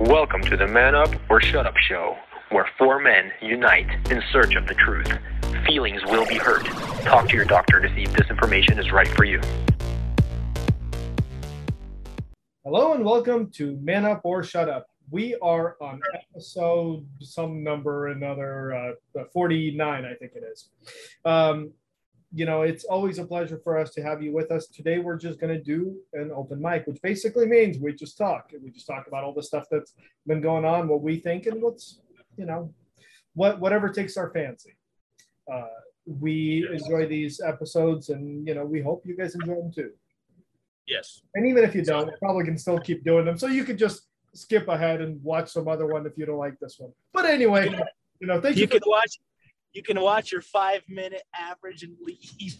Welcome to the Man Up or Shut Up show, where four men unite in search of the truth. Feelings will be hurt. Talk to your doctor to see if this information is right for you. Hello and welcome to Man Up or Shut Up. We are on episode some number another uh, 49, I think it is. Um, you know, it's always a pleasure for us to have you with us. Today, we're just going to do an open mic, which basically means we just talk. We just talk about all the stuff that's been going on, what we think, and what's, you know, what whatever takes our fancy. Uh, we enjoy these episodes, and you know, we hope you guys enjoy them too. Yes. And even if you don't, we probably can still keep doing them. So you could just skip ahead and watch some other one if you don't like this one. But anyway, you know, thank you. You can watch you can watch your five minute average and leave.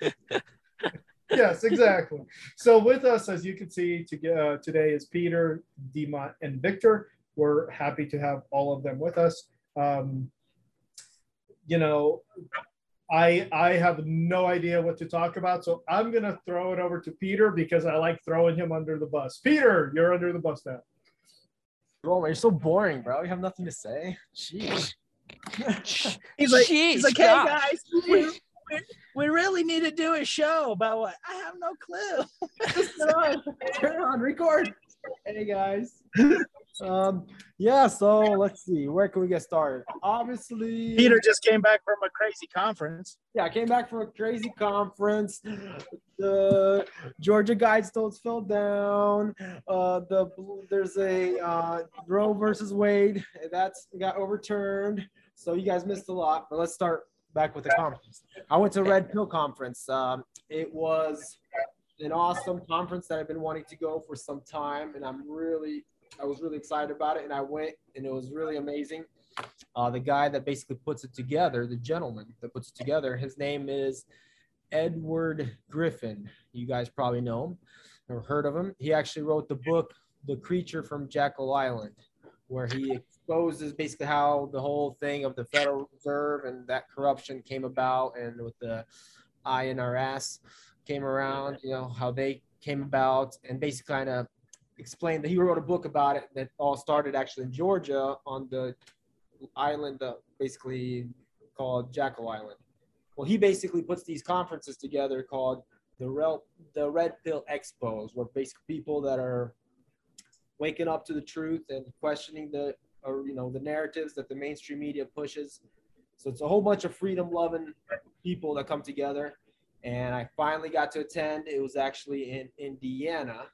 yes, exactly. So with us, as you can see, to, uh, today is Peter, Demont, and Victor. We're happy to have all of them with us. Um, you know, I I have no idea what to talk about, so I'm gonna throw it over to Peter because I like throwing him under the bus. Peter, you're under the bus now. Bro, you're so boring, bro. You have nothing to say. Jeez. He's like, Jeez, he's like, hey gosh. guys, we, we, we really need to do a show about what? I have no clue. Turn on, turn on, record. Hey guys. Um, yeah, so let's see. Where can we get started? Obviously, Peter just came back from a crazy conference. Yeah, I came back from a crazy conference. The Georgia Guidestones fell down. Uh, the there's a uh, Roe versus Wade that's got overturned. So you guys missed a lot. But let's start back with the conference. I went to Red Pill conference. Um, it was an awesome conference that I've been wanting to go for some time, and I'm really I was really excited about it, and I went, and it was really amazing. Uh, the guy that basically puts it together, the gentleman that puts it together, his name is Edward Griffin. You guys probably know him or heard of him. He actually wrote the book, The Creature from Jekyll Island, where he exposes basically how the whole thing of the Federal Reserve and that corruption came about, and with the INRS came around, you know, how they came about, and basically kind of explained that he wrote a book about it that all started actually in Georgia on the island, uh, basically called Jekyll Island. Well, he basically puts these conferences together called the Rel- the Red Pill Expos, where basically people that are waking up to the truth and questioning the or you know the narratives that the mainstream media pushes. So it's a whole bunch of freedom loving people that come together. And I finally got to attend. It was actually in Indiana.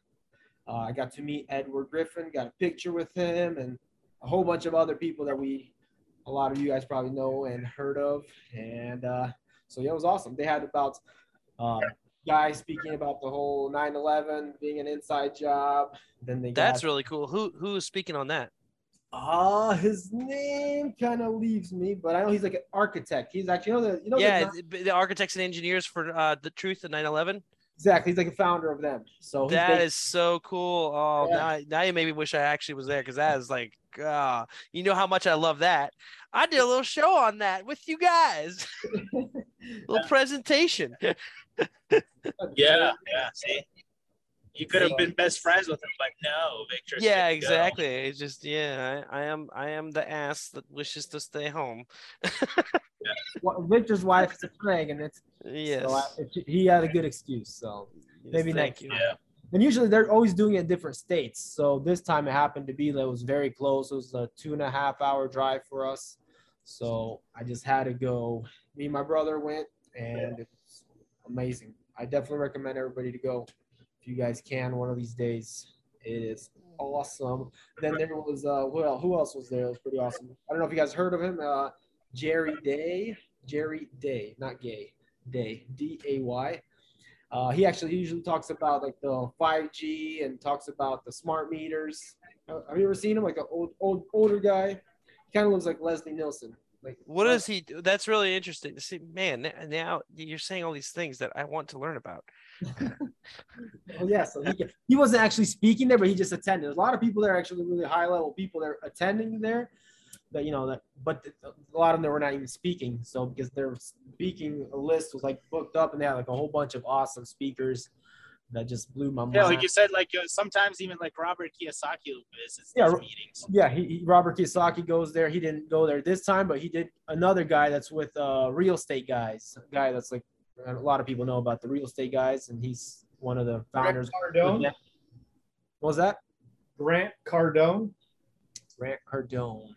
Uh, I got to meet Edward Griffin, got a picture with him, and a whole bunch of other people that we, a lot of you guys probably know and heard of. And uh, so yeah, it was awesome. They had about um, guys speaking about the whole 9/11 being an inside job. Then they That's really cool. Who who is speaking on that? Ah, his name kind of leaves me, but I know he's like an architect. He's actually you know the you know the- yeah, the, the architects and engineers for uh, the truth of 9/11. exactly. He's like a founder of them. So That is so cool. Oh, Yeah. now, I- now you made me wish I actually was there because that is like, ah, you know how much I love that. I did a little show on that with you guys, a little presentation. Yeah, yeah. See, you could have been best friends with him, but no, Victor. yeah, said no. exactly. It's just yeah, I, I am I am the ass that wishes to stay home. Well, Victor's wife is a Craig, and it's uh, yes. so I, he had a good excuse. So Yes, maybe thank next you. Yeah. and usually they're always doing it in different states. So this time it happened to be that it was very close. It was a two and a half hour drive for us. So I just had to go. Me and my brother went, and it's amazing. I definitely recommend everybody to go if you guys can one of these days. It is awesome. Then there was uh, well, who else was there? It was pretty awesome. I don't know if you guys heard of him. Uh, Jerry Day, Jerry Day, not gay, Day, D A Y. Uh, he actually usually talks about like the 5G and talks about the smart meters. Have you ever seen him? Like an old, old, older guy. Kind of looks like Leslie Nielsen. Like What does he do? That's really interesting to see. Man, now you're saying all these things that I want to learn about. Oh yeah, so he, he wasn't actually speaking there, but he just attended. There's a lot of people there, actually really high level people that are attending there. That you know that, but a lot of them were not even speaking. So because their speaking list was like booked up, and they had like a whole bunch of awesome speakers that just blew my mind. Yeah, like you said, like uh, sometimes even like Robert Kiyosaki visits Yeah, these meetings. Yeah, he, he- Robert Kiyosaki goes there. He didn't go there this time, but he did another guy that's with uh, real estate guys. A guy that's like a lot of people know about the real estate guys, and he's one of the founders. Grant Cardone. What was that? Grant Cardone. Grant Cardone.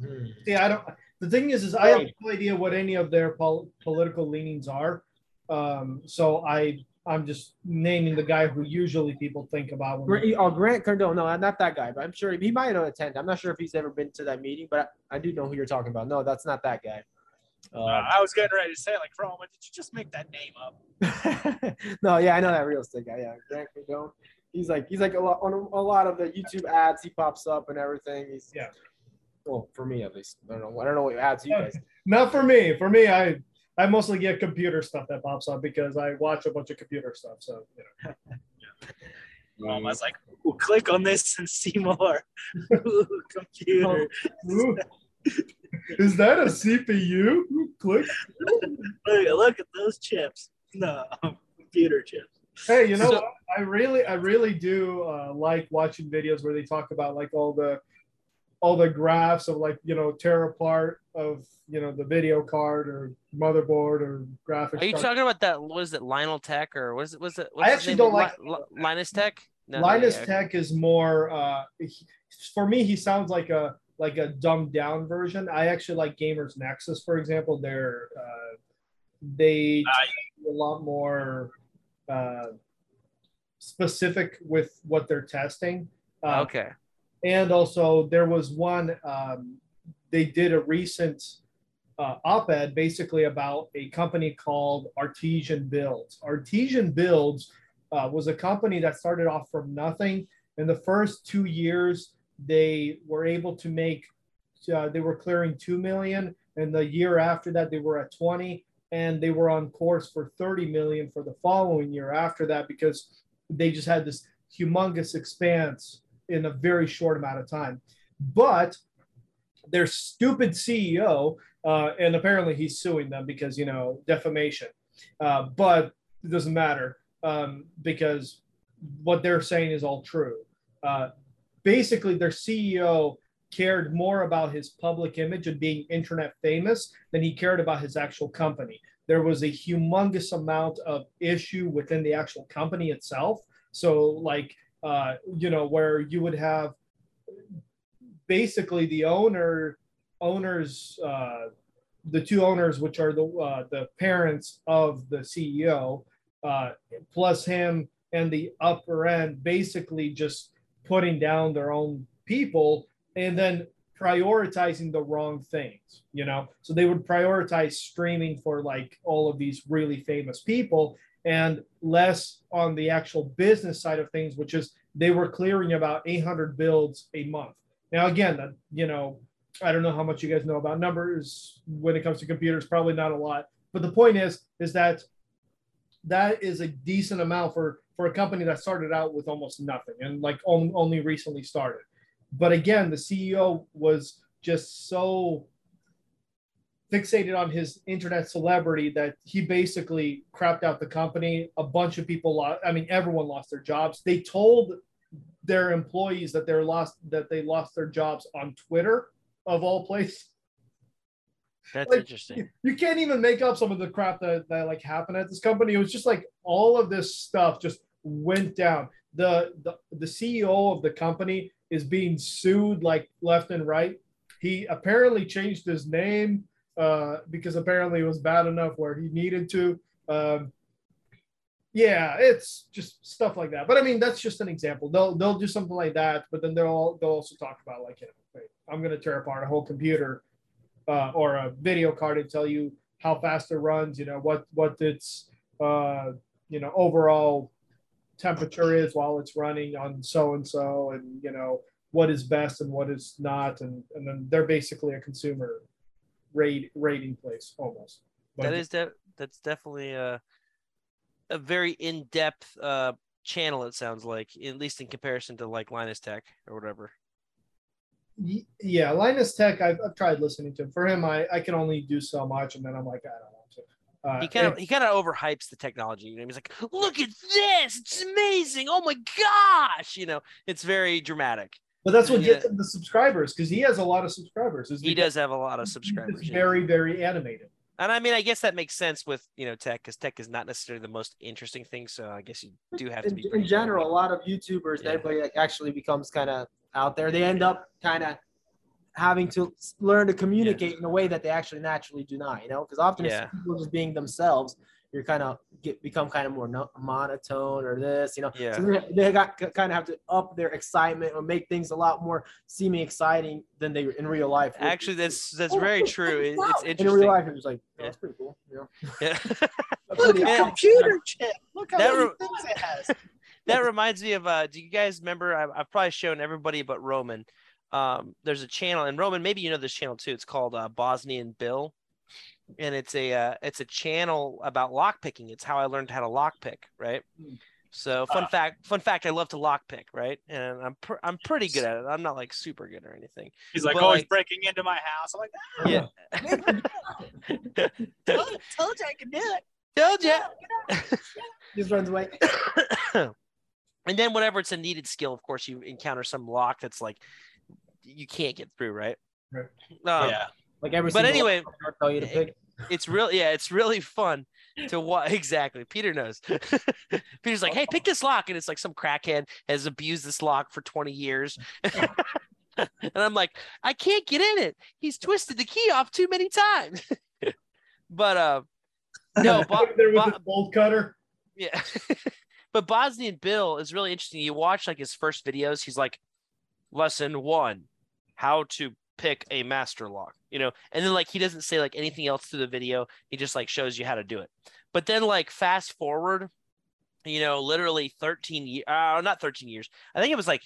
Hmm. See, I don't. The thing is, is I have no idea what any of their pol- political leanings are. Um, so I, I'm just naming the guy who usually people think about. When Grant, oh, Grant Cardone. No, not that guy, but I'm sure he might have attended. I'm not sure if he's ever been to that meeting, but I, I do know who you're talking about. No, that's not that guy. Uh, Uh, I was getting ready to say, like, Roman, did you just make that name up? no, yeah, I know that real estate guy. Yeah, Grant Cardone. He's like he's like a lot on a, a lot of the YouTube ads. He pops up and everything. He's Yeah. Well, for me at least, I don't know. I don't know what ads you guys. Not for me. For me, I, I mostly get computer stuff that pops up because I watch a bunch of computer stuff. So you know. Um, I was like, Ooh, click on this and see more. Ooh, computer. Ooh. Is that a CPU? Click. Look, look at those chips. No, computer chips. Hey, you know So- I really, I really do uh, like watching videos where they talk about like all the, all the graphs of like you know tear apart of you know the video card or motherboard or graphics. Are you card. talking about that? Was it, Lionel Tech or was it? Was it? I actually don't like- Li- Li- Linus Tech. No, no, Linus yeah. Tech is more uh he- for me he sounds like a like a dumbed down version. I actually like Gamers Nexus for example. They're uh they a lot more uh specific with what they're testing. Uh, Okay. And also there was one um, they did a recent uh, op-ed basically about a company called artesian builds. Artesian builds uh, was a company that started off from nothing. In the first two years they were able to make uh, they were clearing 2 million. And the year after that they were at 20 and they were on course for 30 million for the following year after that because they just had this humongous expanse in a very short amount of time. But their stupid CEO, uh, and apparently he's suing them because you know defamation. Uh, but it doesn't matter um, because what they're saying is all true. Uh, basically, their CEO cared more about his public image and being internet famous than he cared about his actual company. There was a humongous amount of issue within the actual company itself. So, like, uh, you know, where you would have basically the owner, owners, uh, the two owners, which are the uh, the parents of the CEO, uh, plus him and the upper end, basically just putting down their own people and then prioritizing the wrong things. You know, so they would prioritize streaming for like all of these really famous people and less on the actual business side of things, which is they were clearing about 800 builds a month. Now, again, you know, I don't know how much you guys know about numbers when it comes to computers, probably not a lot. But the point is, is that that is a decent amount for for a company that started out with almost nothing and like only, only recently started. But again, the CEO was just so fixated on his internet celebrity that he basically crapped out the company. A bunch of people lost. I mean, everyone lost their jobs. They told their employees that they're lost that they lost their jobs on Twitter of all places. That's Like, interesting. You can't even make up some of the crap that, that like happened at this company. It was just like all of this stuff just went down. The the the CEO of the company is being sued like left and right. He apparently changed his name uh, because apparently it was bad enough where he needed to. Um, yeah, it's just stuff like that. But I mean, that's just an example. They'll they'll do something like that, but then they'll they'll also talk about like, you know, I'm going to tear apart a whole computer uh, or a video card and tell you how fast it runs. You know what what its uh, you know overall temperature is while it's running on so and so, and you know what is best and what is not, and and then they're basically a consumer rate rating place almost. But That is de- that's definitely a a very in depth uh channel. It sounds like, at least in comparison to like Linus Tech or whatever. Yeah, Linus Tech. I've, I've tried listening to him. For him, I, I can only do so much, and then I'm like, I don't want to. Uh, He kind of he kind of overhypes the technology. You know, he's like, "Look at this! It's amazing! Oh my gosh!" You know, it's very dramatic. But that's what yeah. gets him the subscribers because he has a lot of subscribers. He does have a lot of subscribers, yeah. very, very animated. and I mean, I guess that makes sense with you know tech because tech is not necessarily the most interesting thing. So I guess you do have to be in pretty- general, a lot of YouTubers, Yeah. everybody actually becomes kind of out there. They end up kind of having to learn to communicate in a way that they actually naturally do not. You know, because often Yeah. it's people just being themselves. You're kind of get become kind of more no, monotone or this, you know. Yeah. So they, they got kind of have to up their excitement or make things a lot more seeming exciting than they in real life. Actually, that's that's Oh, very look, true. It, wow. it's And interesting. in real life, it was like, oh, Yeah. that's pretty cool. You know. Yeah. Look Yeah. at computer chip. Look how That many re- things it has. that reminds me of uh do you guys remember I've, I've probably shown everybody but roman um there's a channel and roman maybe you know this channel too it's called uh, bosnian bill and it's a uh, it's a channel about lockpicking it's how i learned how to lockpick right Hmm. so fun fact fun fact i love to lockpick right and i'm pr- i'm pretty good at it i'm not like super good or anything He's like But, always like- breaking into my house. I'm like, yeah told, told you I could do it. told ya. Just runs away. and then whenever it's a needed skill, of course, you encounter some lock that's like you can't get through, right? Right. Um, yeah. Like every. But anyway, one, they'll tell you to pick. It's really yeah, it's really fun to watch. Exactly, Peter knows. Peter's like, hey, pick this lock, and it's like some crackhead has abused this lock for twenty years. and I'm like, I can't get in it. He's twisted the key off too many times. but uh, no, Bo- Up there with Bo- the bolt cutter. Yeah. but Bosnian Bill is really interesting. You watch like his first videos, he's like, lesson one, how to pick a master lock, you know, and then like he doesn't say like anything else to the video. He just like shows you how to do it. But then like fast forward, you know, literally 13 years, uh, not 13 years. I think it was like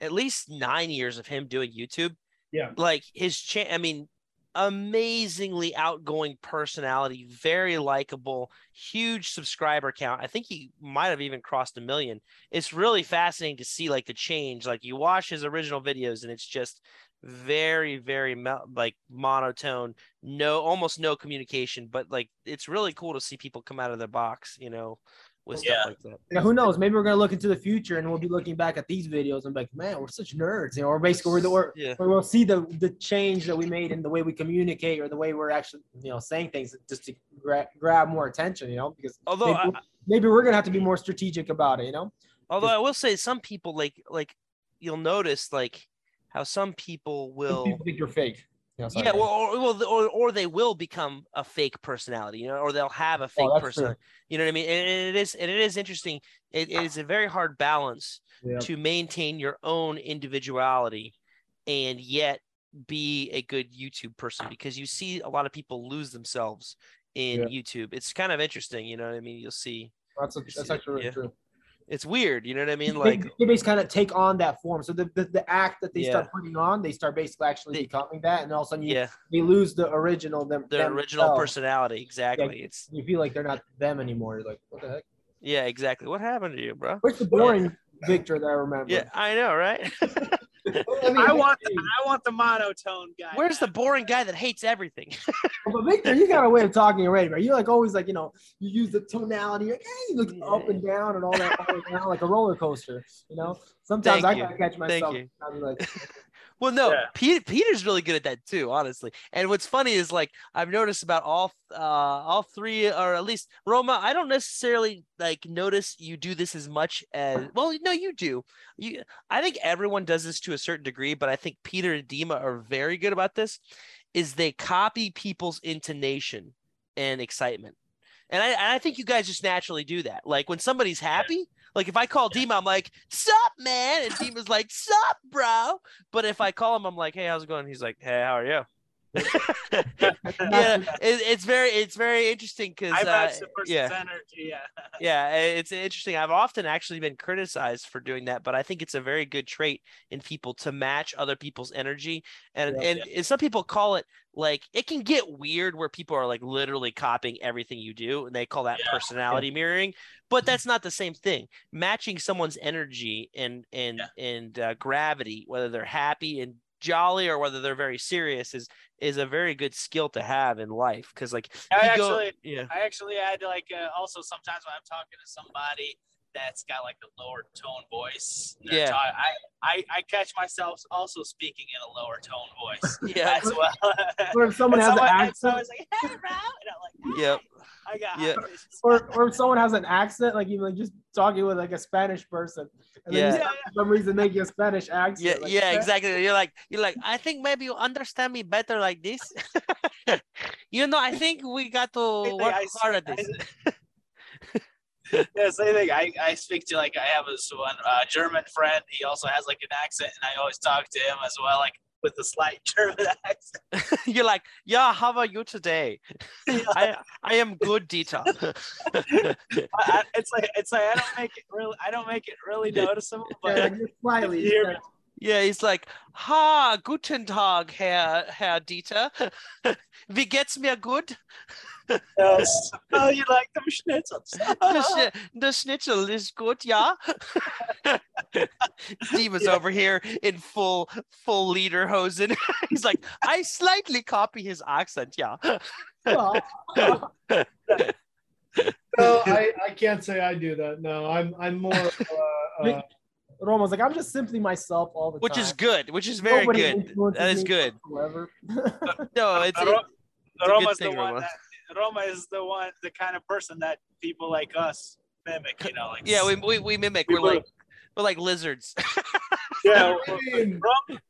at least nine years of him doing YouTube. Yeah. Like his cha- I mean, amazingly outgoing personality, very likable, huge subscriber count. I think he might have even crossed a million. It's really fascinating to see like the change. Like you watch his original videos and it's just very very like monotone no almost no communication but like it's really cool to see people come out of their box you know with stuff like that Yeah, who knows? Maybe we're gonna look into the future and we'll be looking back at these videos and be like, man, we're such nerds, you know, or basically we're the we're, yeah. we'll see the the change that we made in the way we communicate or the way we're actually, you know, saying things just to gra- grab more attention, you know, because although maybe, I, maybe we're gonna have to be more strategic about it, you know. although i will say some people like like you'll notice like how some people will people think you're fake. You know, sorry, yeah, guys. well, or, or, or they will become a fake personality, you know, or they'll have a oh, fake Oh, that's true. personality. You know what I mean? And, it is, and it is interesting. It, it is a very hard balance Yeah. to maintain your own individuality, and yet be a good YouTube person because you see a lot of people lose themselves in Yeah. YouTube. It's kind of interesting, you know what I mean? You'll see. that's a, that's actually really yeah. true. It's weird, you know what I mean? Like, they basically kind of take on that form. So the, the, the act that they Yeah. start putting on, they start basically actually They- becoming that, and all of a sudden you, yeah, they lose the original them. their original personality. Exactly. It's You feel like they're not them anymore. You're like, what the heck? yeah, exactly. What happened to you, bro? Where's the boring Victor that I remember? Yeah, I know, right? I, mean, I want the, I want the monotone guy. Where's the boring guy that hates everything? But Victor, you got a way of talking already, right? You're like always like, you know, you use the tonality, like, hey, you look up and down and all that, all down, like a roller coaster. You know, sometimes Thank I you. gotta catch Thank myself. you. I'm like, Well, no, Yeah. Pete, Peter's really good at that too, honestly. And what's funny is like I've noticed about all uh all three, or at least Roma. I don't necessarily like notice you do this as much as well. No, you do. You, I think everyone does this to a certain degree, but I think Peter and Dima are very good about this. Is they copy people's intonation and excitement. And I, and I think you guys just naturally do that. Like when somebody's happy, like if I call Dima, I'm like, "Sup, man," and Dima's like, "Sup, bro." But if I call him, I'm like, "Hey, how's it going?" He's like, "Hey, how are you?" yeah, it, it's very it's very interesting because uh, match the person's yeah energy. Yeah. yeah it's interesting. I've often actually been criticized for doing that, but I think it's a very good trait in people to match other people's energy. And Yeah. and, and some people call it like it can get weird where people are like literally copying everything you do, and they call that Yeah. personality mirroring. But that's not the same thing. Matching someone's energy and and and uh, gravity, whether they're happy and jolly or whether they're very serious is is a very good skill to have in life. Because like I you go- actually, yeah. I actually had to like uh, also sometimes when I'm talking to somebody that's got like a lower tone voice. they're Yeah. ta- I, I I catch myself also speaking in a lower tone voice yeah as well. Or if someone And has an someone- and accent, someone's like, "Hey, bro," and I'm like, Yep. I got Yeah. or, or if someone has an accent, like even like just talking with like a Spanish person, and then Yeah. you for some reason making a Spanish accent. yeah like, yeah exactly you're like you're like i think maybe you understand me better like this you know i think we got to work I- hard at this yeah, same thing. I, I speak to like I have this one uh, German friend. He also has like an accent, and I always talk to him as well, like with a slight German accent. you're like yeah how are you today i i am good dieter I, I- it's like it's like I don't make it really I don't make it really noticeable, yeah, but like, just. You hear me? yeah he's like ha guten tag herr herr dieter wie geht's mir gut yes. oh, you like them schnitzels? the, schni- the schnitzel is good, yeah. Steve is Yeah. over here in full full lederhosen. He's like, I slightly copy his accent, yeah. Well, No, I, I can't say I do that. No, I'm I'm more. Uh, uh, Roma's like, I'm just simply myself all the Which time. Which is good, which is very Nobody good. That is good. No, it's it- Ro- a good Roma's thing, the one Roma. that Roma is the one the kind of person that people like us mimic. You know, like yeah, we, we, we mimic. We're like we're like lizards. yeah. Roma,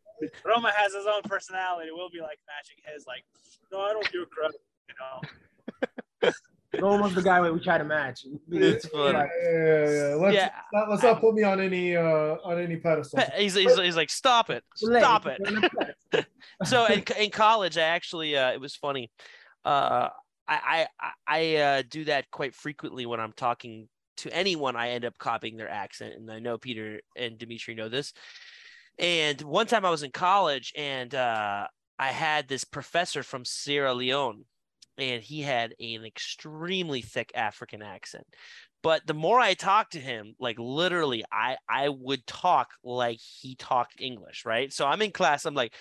Roma has his own personality. We'll be like matching his. Like, no, I don't do credit. You know. Roma's the guy we try to match. It's yeah, funny. yeah, yeah. Let's Yeah. not, let's not put me on any uh on any pedestal. He's, he's, he's like, stop it, stop it. so in, in college, I actually uh, it was funny. Uh, I I I uh, do that quite frequently when I'm talking to anyone. I end up copying their accent, and I know Peter and Dimitri know this. And one time I was in college, and uh, I had this professor from Sierra Leone, and he had an extremely thick African accent. But the more I talked to him, like literally, I I would talk like he talked English, right? So I'm in class, I'm like,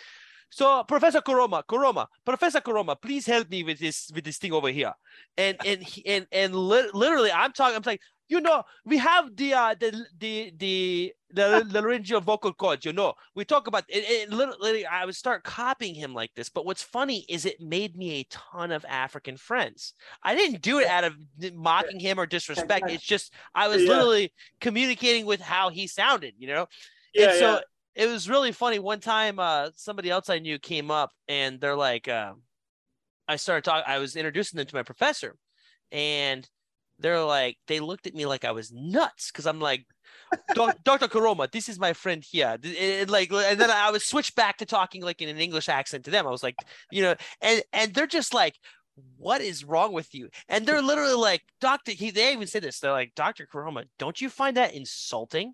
so Professor Koroma, Koroma, Professor Koroma, please help me with this with this thing over here. And and he, and and li- literally, I'm talking. I'm like, you know, we have the uh, the the the the laryngeal vocal cords. You know, we talk about it. it literally, I would start copying him like this. But what's funny is it made me a ton of African friends. I didn't do it out of mocking him or disrespect. It's just I was Yeah. literally communicating with how he sounded. You know. Yeah, and so yeah. It was really funny. One time, uh, somebody else I knew came up and they're like, uh, I started talking, I was introducing them to my professor, and they're like, they looked at me like I was nuts because I'm like, Dr. Koroma, this is my friend here. Th- And like, and then I was switched back to talking like in an English accent to them. I was like, you know, and and they're just like, what is wrong with you? And they're literally like, Doctor, he, they even say this. They're like, Dr. Koroma, don't you find that insulting?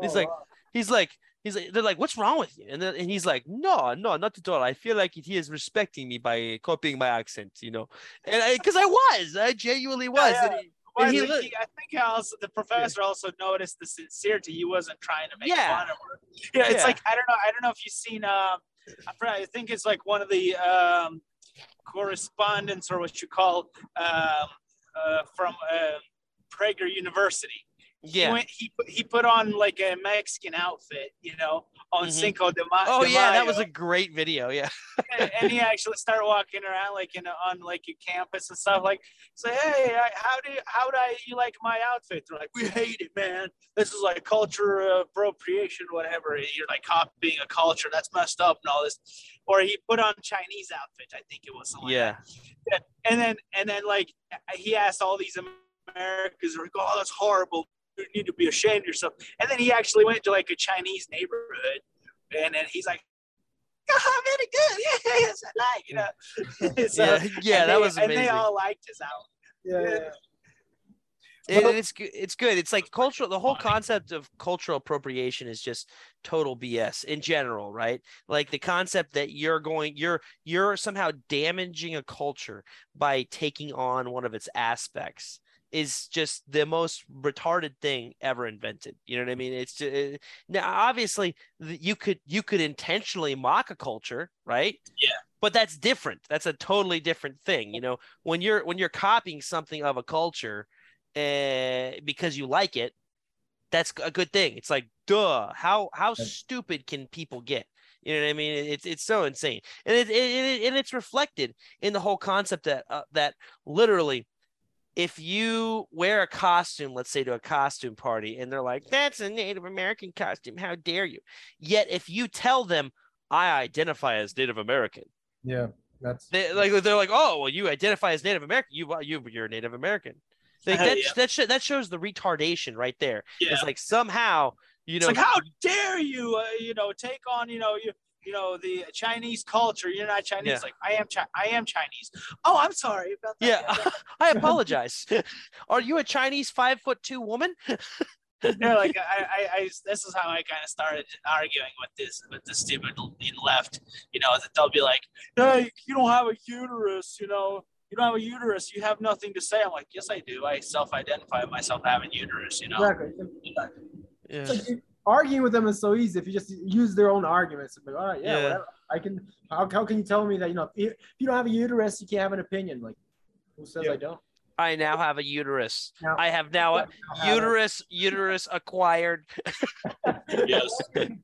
He's like, he's like, he's like, they're like, what's wrong with you? And then and he's like, no, no, not at all. I feel like he is respecting me by copying my accent, you know, and I, because I, was, I genuinely was. yeah. And he- Well, I, and he think he, I think also the professor also noticed the sincerity. He wasn't trying to make Yeah. fun of her. Yeah, it's like I don't know. I don't know if you've seen. Um, I forgot, I think it's like one of the um, correspondents or what you call um, uh, from uh, Prager University. He yeah. went. He put, he put on like a Mexican outfit, you know, on Mhm. Cinco de Mayo. Oh yeah, that was a great video. Yeah. and, and he actually started walking around like in on like a campus and stuff like say hey I, how do you, how do I, you like my outfit they're like we hate it man this is like culture appropriation whatever you're like copying a culture that's messed up and all this or he put on Chinese outfit I think it was something like Yeah. that. and then and then like he asked all these Americans like oh that's horrible you need to be ashamed of yourself and then he actually went to like a Chinese neighborhood and then he's like oh, very good. Yeah, yes, I like, you know. So- yeah, yeah, that they- was And they all liked his out. yeah. And it's good. It's good. It's like cultural. The whole concept of cultural appropriation is just total BS in general, right? Like the concept that you're going, you're you're somehow damaging a culture by taking on one of its aspects is just the most retarded thing ever invented. You know what I mean? It's just, it, now obviously you could you could intentionally mock a culture, right? Yeah. But that's different. That's a totally different thing. You know, when you're when you're copying something of a culture, uh, because you like it, that's a good thing. It's like, duh, how how stupid can people get? You know what I mean? It's it's so insane, and it, it, it and it's reflected in the whole concept that uh, that literally, if you wear a costume, let's say to a costume party, and they're like, "That's a Native American costume. How dare you?" Yet if you tell them, "I identify as Native American," Yeah, that's they like they're like, "Oh, well, you identify as Native American. You you you're Native American." Like that Yeah. that sh- that shows the retardation right there. Yeah. It's like somehow you It's know like, how dare you, uh, you know, take on, you know, you, you know, the Chinese culture. You're not Chinese. Yeah. Like, I am, Chi- I am Chinese. Oh, I'm sorry about that. Yeah, I apologize. Are you a Chinese five foot two woman? yeah, like I, I, I, this is how I kind of started arguing with this, with the stupid left. You know, that they'll be like, "Hey, you don't have a uterus. You know, you don't have a uterus. You have nothing to say." I'm like, "Yes, I do. I self-identify myself having uterus. You know." exactly. Yeah. It's like you- arguing with them is so easy if you just use their own arguments. Like, all right, yeah, Yeah. whatever. I can. How, how can you tell me that you know if, if you don't have a uterus, you can't have an opinion? Like, who says Yeah. I don't? I now have a uterus. Now- I have now a I have it. uterus uterus acquired. Yes.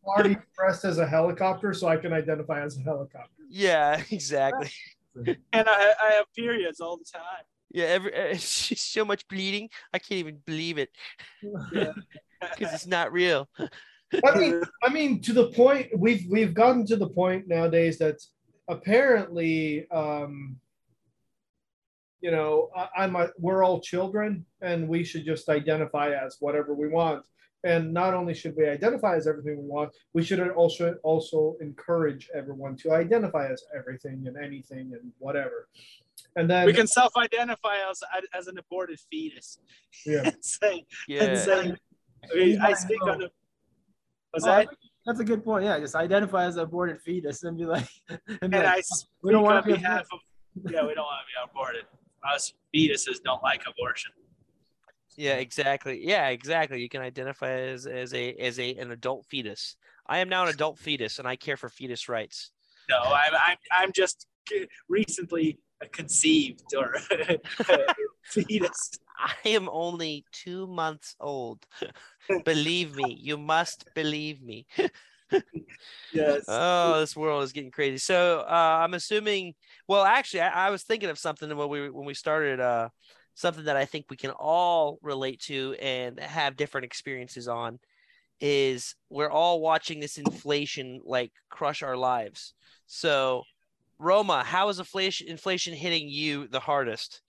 already dressed as a helicopter, so I can identify as a helicopter. Yeah, exactly. And I, I have periods all the time. Yeah, every it's just so much bleeding. I can't even believe it because it's not real. I mean, I mean, to the point we've we've gotten to the point nowadays that apparently, um, you know, I, I'm a, we're all children, and we should just identify as whatever we want. And not only should we identify as everything we want, we should also also encourage everyone to identify as everything and anything and whatever. And then we can self-identify as as an aborted fetus. Yeah. and say, Yeah, and say, I, mean, I speak on the. Was Oh, that? That's a good point. Yeah, just identify as an aborted fetus and be like, and be And like, I speak we don't on want to be behalf of. Yeah, we don't want to be aborted. Us fetuses don't like abortion. yeah, exactly. Yeah, exactly. You can identify as as a as a an adult fetus. I am now an adult fetus, and I care for fetus rights. No, I'm I'm I'm just recently conceived or fetus. I am only two months old. believe me, you must believe me. Yes. Oh, this world is getting crazy. So uh, I'm assuming. Well, actually, I, I was thinking of something when we when we started. Uh, something that I think we can all relate to and have different experiences on is we're all watching this inflation like crush our lives. So, Roma, how is inflation inflation hitting you the hardest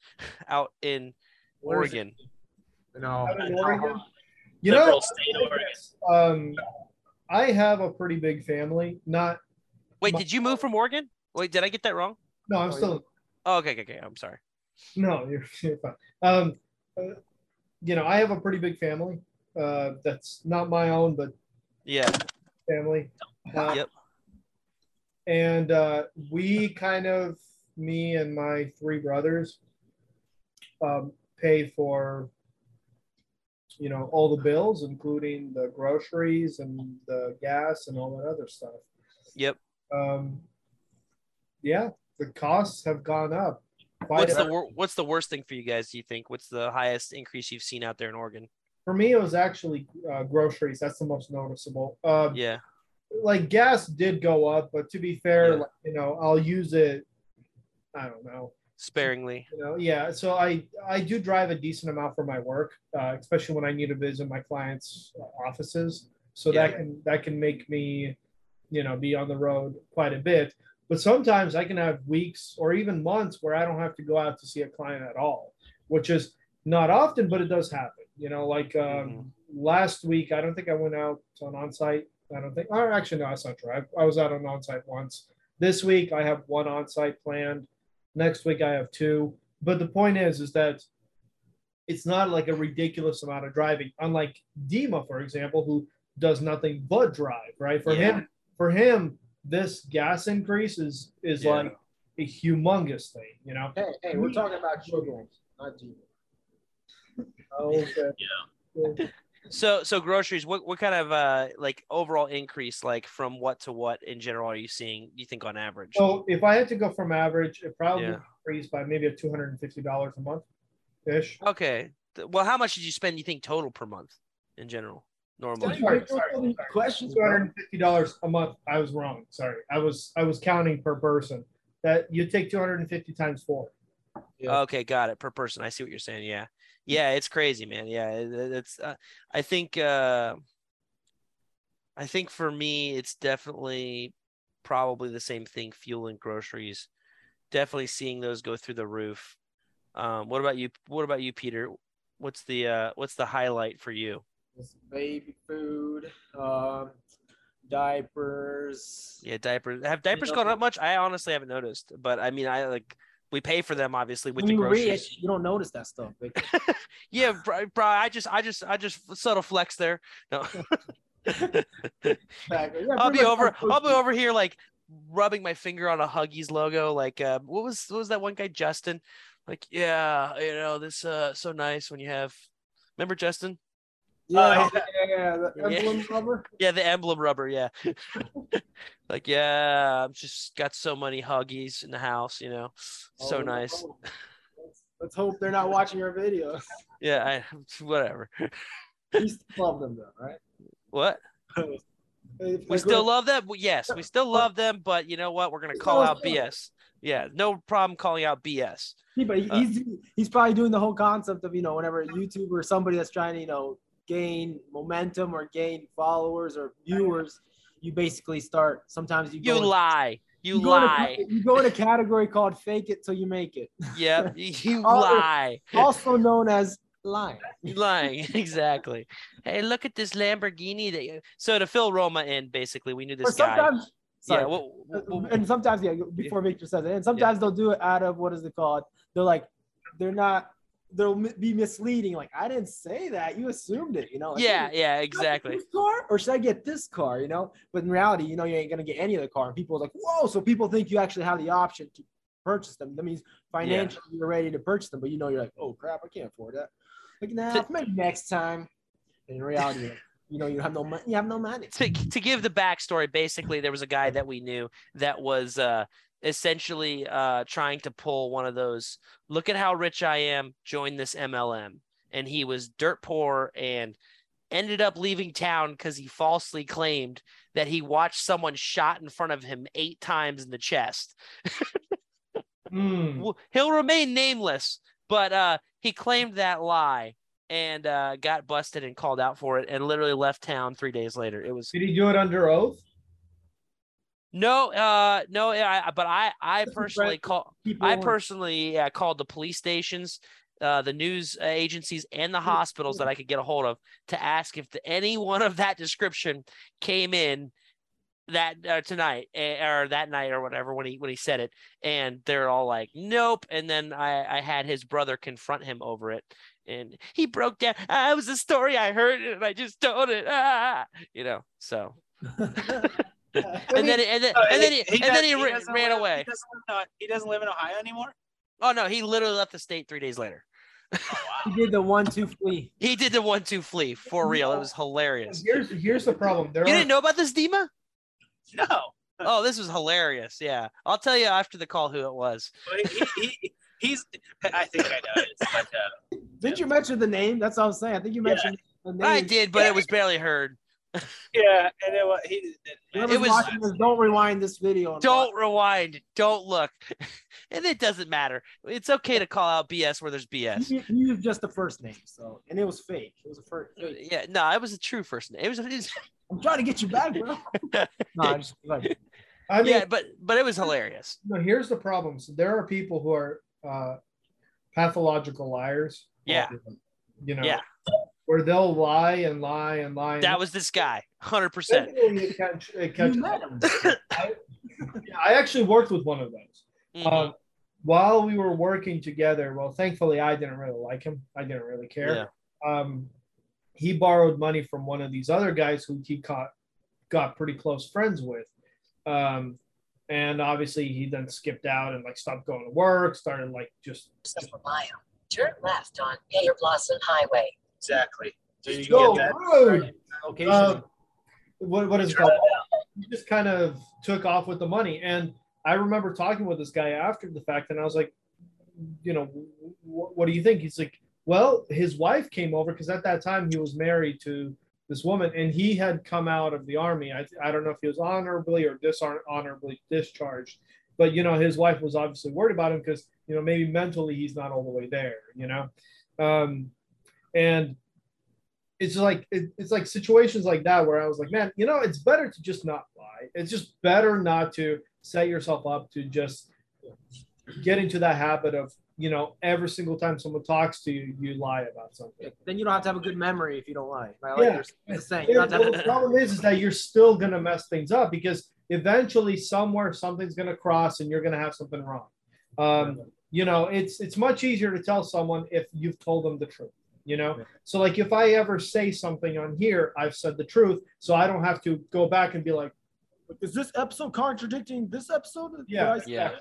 out in Where is? Oregon? no, Oregon? You know, Liberal state Oregon. um, I have a pretty big family. Not Wait, My- did you move from Oregon? Wait, did I get that wrong? no, I'm Oh, still Oh, okay, okay, okay. I'm sorry. No, you're, you're fine. Um, uh, you know, I have a pretty big family. Uh, that's not my own, but Yeah. family. Uh, Yep. And uh, we kind of, me and my three brothers, um, pay for, you know, all the bills, including the groceries and the gas and all that other stuff. Yep. Um, yeah, the costs have gone up. What's the wor- what's the worst thing for you guys? Do you think? What's the highest increase you've seen out there in Oregon? For me, it was actually uh, groceries. That's the most noticeable. Uh, Yeah. Like gas did go up, but to be fair, Yeah. like, you know, I'll use it. I don't know. Sparingly. You know, yeah. So I I do drive a decent amount for my work, uh, especially when I need to visit my clients' offices. So that Yeah. can that can make me, you know, be on the road quite a bit. But sometimes I can have weeks or even months where I don't have to go out to see a client at all, which is not often, but it does happen. You know, like um, last week, I don't think I went out on onsite. I don't think, or actually, no, that's not true. I, I was out on onsite once. This week, I have one onsite planned. Next week, I have two. But the point is, is that it's not like a ridiculous amount of driving. Unlike Dima, for example, who does nothing but drive. Right? For Yeah. him, for him, this gas increase is is Yeah. like a humongous thing. You know. hey, hey, we're talking about children, not you. Oh, okay. So so groceries, what what kind of uh like overall increase like from what to what in general are you seeing? You think on average? So if I had to go from average, it probably Yeah. increased by maybe a two hundred and fifty dollars a month, ish. Okay. Well, how much did you spend? You think total per month in general, normally? Sorry, sorry, sorry. Questions, Two hundred bro. and fifty dollars a month. I was wrong. Sorry, I was I was counting per person. That you take two hundred and fifty times four. Yeah. Okay, got it. Per person. I see what you're saying. Yeah. Yeah, it's crazy, man. Yeah, it- it- it's uh, I think uh I think for me it's definitely probably the same thing fuel and groceries. Definitely seeing those go through the roof. Um what about you what about you Peter? What's the uh what's the highlight for you? It's baby food, um, diapers. Yeah, diapers. Have diapers gone up much? I honestly haven't noticed, but I mean I like we pay for them obviously with when the you groceries. rich, you don't notice that stuff. Yeah, bro, bro, I just, I just, I just subtle flex there. No, Exactly. Yeah, I'll be over, I'll be over here like rubbing my finger on a Huggies logo. Like, uh, what was, what was that one guy, Justin? Like, yeah, you know, this, uh, so nice when you have. Remember Justin? Yeah, Oh, yeah, yeah, the Yeah. emblem rubber. Yeah, the emblem rubber. Yeah. like, yeah, I've just got so many Huggies in the house. You know, so Oh, nice. no. Let's, let's hope they're not watching our videos. Yeah, I, whatever. We still love them though, right? What? We still love them. Yes, we still love them, but you know what? We're gonna call out. BS. Yeah, no problem calling out BS. Yeah, but Uh, he's he's probably doing the whole concept of you know whenever YouTube or somebody that's trying to you know gain momentum or gain followers or viewers, you basically start. Sometimes you You lie. You, go in a- lie. you go in a category called "fake it till you make it," Yep. You lie. also known as lying. You lying. Exactly. Hey, look at this Lamborghini that you so to fill Roma in, basically, we knew this guy. sometimes, sorry, Yeah. Well, well, well, and sometimes yeah, before Victor says it, and sometimes they'll do it out of what is it called? They're like, they're not. They'll be misleading. Like I didn't say that. You assumed it. You know. Like, yeah, "Hey, yeah, should I get exactly. Car or should I get this car? You know. But in reality, you know, you ain't gonna get any of the car. And people are like, whoa. So people think you actually have the option to purchase them. That means financially you're ready to purchase them, but you know you're like, oh crap, I can't afford that. Like nah, maybe next time. And in reality, you know, you have no money. You have no money. to to give the backstory, basically, there was a guy that we knew that was uh, essentially uh, trying to pull one of those. Look at how rich I am. Join this MLM, and he was dirt poor and ended up leaving town because he falsely claimed that he watched someone shot in front of him eight times in the chest. Well, He'll remain nameless, but uh, he claimed that lie and uh, got busted and called out for it, and literally left town three days later. It was Did he do it under oath? No, uh, no, yeah, I, but I, I personally call, I personally uh, called the police stations, uh, the news uh, agencies, and the hospitals that I could get a hold of to ask if the, any one of that description came in that uh, tonight eh, or that night or whatever when he when he said it, and they're all like, nope. And then I, I had his brother confront him over it, and he broke down. Ah, it was a story I heard, and I just told it. Ah, you know, so. And then, and then, and then he, and then he, does- ra- ran live- away. He doesn't, live in, he doesn't live in Ohio anymore. Oh no, he literally left the state three days later. He did the one two flee. He did the one two flee for real. It was hilarious. Here's here's the problem. There You are didn't know about this, Dima? No, Oh, this was hilarious. Yeah, I'll tell you after the call who it was. He, he, he, he's. I think I know it. But, uh, Didn't you mention the name? That's what I'm saying. I think you Yeah. mentioned the name. I did, but it was barely heard. Yeah, and it was he. Whoever's It was- this, don't rewind this video. Don't rewind. Don't look. And it doesn't matter. It's okay to call out BS where there's. BS. You used just the first name, so and it was fake. It was a first. Fake. Yeah, no, it was a true first name. It was, it was I'm trying to get you back, bro. no, I'm just like I mean, yeah, but but it was hilarious. no, here's the problem. So there are people who are uh, pathological liars. Yeah. You know, Yeah. Where they'll lie and lie and lie. And That was this guy, hundred percent. Eventually it catch, it catches you met up. him. I, I actually worked with one of those. Mhm. Um, while we were working together, well, thankfully I didn't really like him. I didn't really care. Um, he borrowed money from one of these other guys who he caught, got pretty close friends with. Um, and obviously he then skipped out and like stopped going to work, started like just Turn left on Pearblossom Highway. Exactly. So you Go get that. Location. Uh, what, what is it called? He just kind of took off with the money. And I remember talking with this guy after the fact, and I was like, you know, wh- what do you think? He's like, well, his wife came over because at that time he was married to this woman and he had come out of the army. I, I don't know if he was honorably or dishonorably discharged, but, you know, his wife was obviously worried about him because, you know, maybe mentally he's not all the way there, you know? Um, and it's like it, it's like situations like that where I was like, man, you know, it's better to just not lie. It's just better not to set yourself up to just get into that habit of you know every single time someone talks to you, you lie about something. then you don't have to have a good memory if you don't lie. Like Yeah. you're you're saying. You don't have to Well, have the problem is, is that you're still gonna mess things up because eventually somewhere something's gonna cross and you're gonna have something wrong. Um, you know, it's it's much easier to tell someone if you've told them the truth. You know, Yeah. so like if I ever say something on here, I've said the truth, so I don't have to go back and be like, is this episode contradicting this episode? Yeah. Yeah.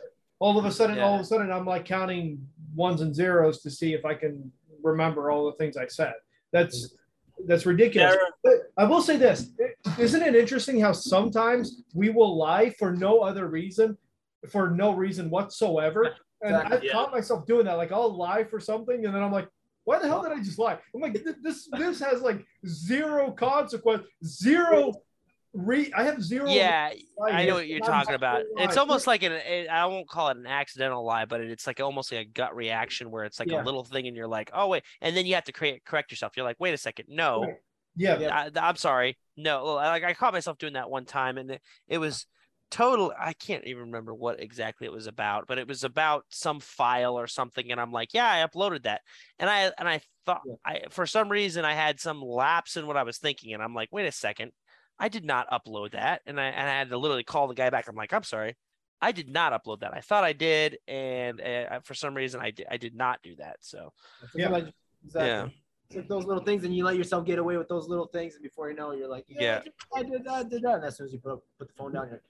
all of a sudden, all of a sudden, I'm like counting ones and zeros to see if I can remember all the things I said. That's mm-hmm. that's ridiculous. There- But I will say this: isn't it interesting how sometimes we will lie for no other reason, for no reason whatsoever? And Exactly. I've Yeah. caught myself doing that. Like I'll lie for something, and then I'm like, "Why the hell did I just lie?" I'm like, "This this has like zero consequence, zero Re- I have zero. Yeah, I know what you're talking about. It's almost like an it, I won't call it an accidental lie, but it's like almost like a gut reaction where it's like Yeah. a little thing and you're like, oh wait, and then you have to create correct yourself. You're like, wait a second, no, Right. yeah, Yeah. I, I'm sorry, no. Like I caught myself doing that one time, and it, it was total. I can't even remember what exactly it was about, but it was about some file or something, and I'm like, yeah, I uploaded that, and I and I thought Yeah. I for some reason I had some lapse in what I was thinking, and I'm like, wait a second. I did not upload that, and I and I had to literally call the guy back. I'm like, I'm sorry, I did not upload that. I thought I did, and uh, for some reason I did I did not do that. So Yeah. Exactly. Yeah. It's like those little things, and you let yourself get away with those little things, and before you know, it, you're like, yeah, I did that, I did that. And as soon as you put put the phone down, you're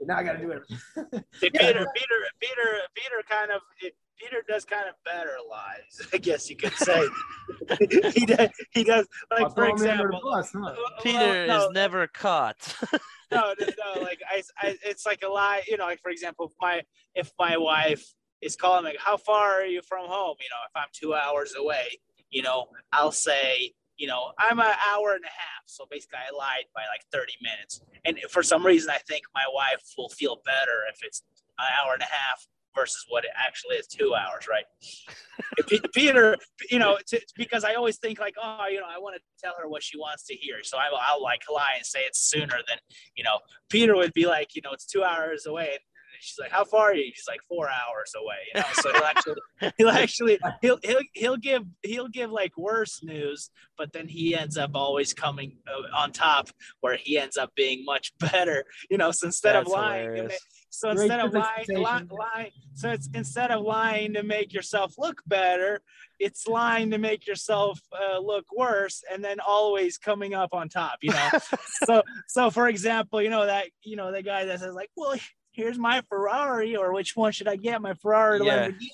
like, now I got to do it. See, Peter, Peter, Peter, Peter kind of it, Peter does kind of better lies, I guess you could say. he does. He does. Like I'll for him under the example, bus, huh? well, Peter no, is never caught. no, no, no, like I, I, it's like a lie. You know, like for example, if my if my wife is calling me, how far are you from home? You know, if I'm two hours away, you know, I'll say, you know, I'm an hour and a half. So basically, I lied by like 30 minutes. And for some reason, I think my wife will feel better if it's an hour and a half versus what it actually is two hours, right? Peter, you know, t- because I always think like, oh, you know, I want to tell her what she wants to hear. So I, I'll like lie and say it's sooner than, you know, Peter would be like, you know, it's two hours away. She's like, how far are you? She's like four hours away. You know, so he'll actually, he'll actually, he'll, he'll, he'll give, he'll give like worse news, but then he ends up always coming uh, on top where he ends up being much better, you know, so instead of lying, to hilarious. make- so Great instead of lying, lying, lying, so it's instead of lying to make yourself look better, it's lying to make yourself uh, look worse, and then always coming up on top. You know, so so for example, you know that you know the guy that says like, well, here's my Ferrari, or which one should I get, my Ferrari or Yeah. Lamborghini?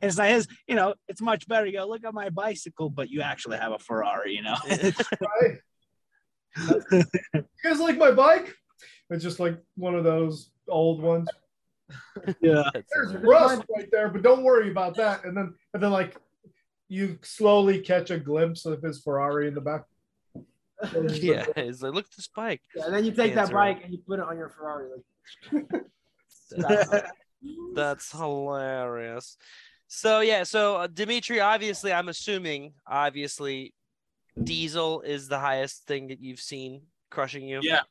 And it's not his, you know, it's much better. You go look at my bicycle, but you actually have a Ferrari, you know. Right. you guys like my bike? It's just like one of those old ones. yeah. There's rust right there, but don't worry about that. And then, and then, like, you slowly catch a glimpse of his Ferrari in the back. yeah, it's like look at this bike. Yeah, and then you take that Answer it. bike and you put it on your Ferrari. Like, That's hilarious. So yeah, so uh, Dimitri, obviously, I'm assuming, obviously, Diesel is the highest thing that you've seen crushing you. Yeah.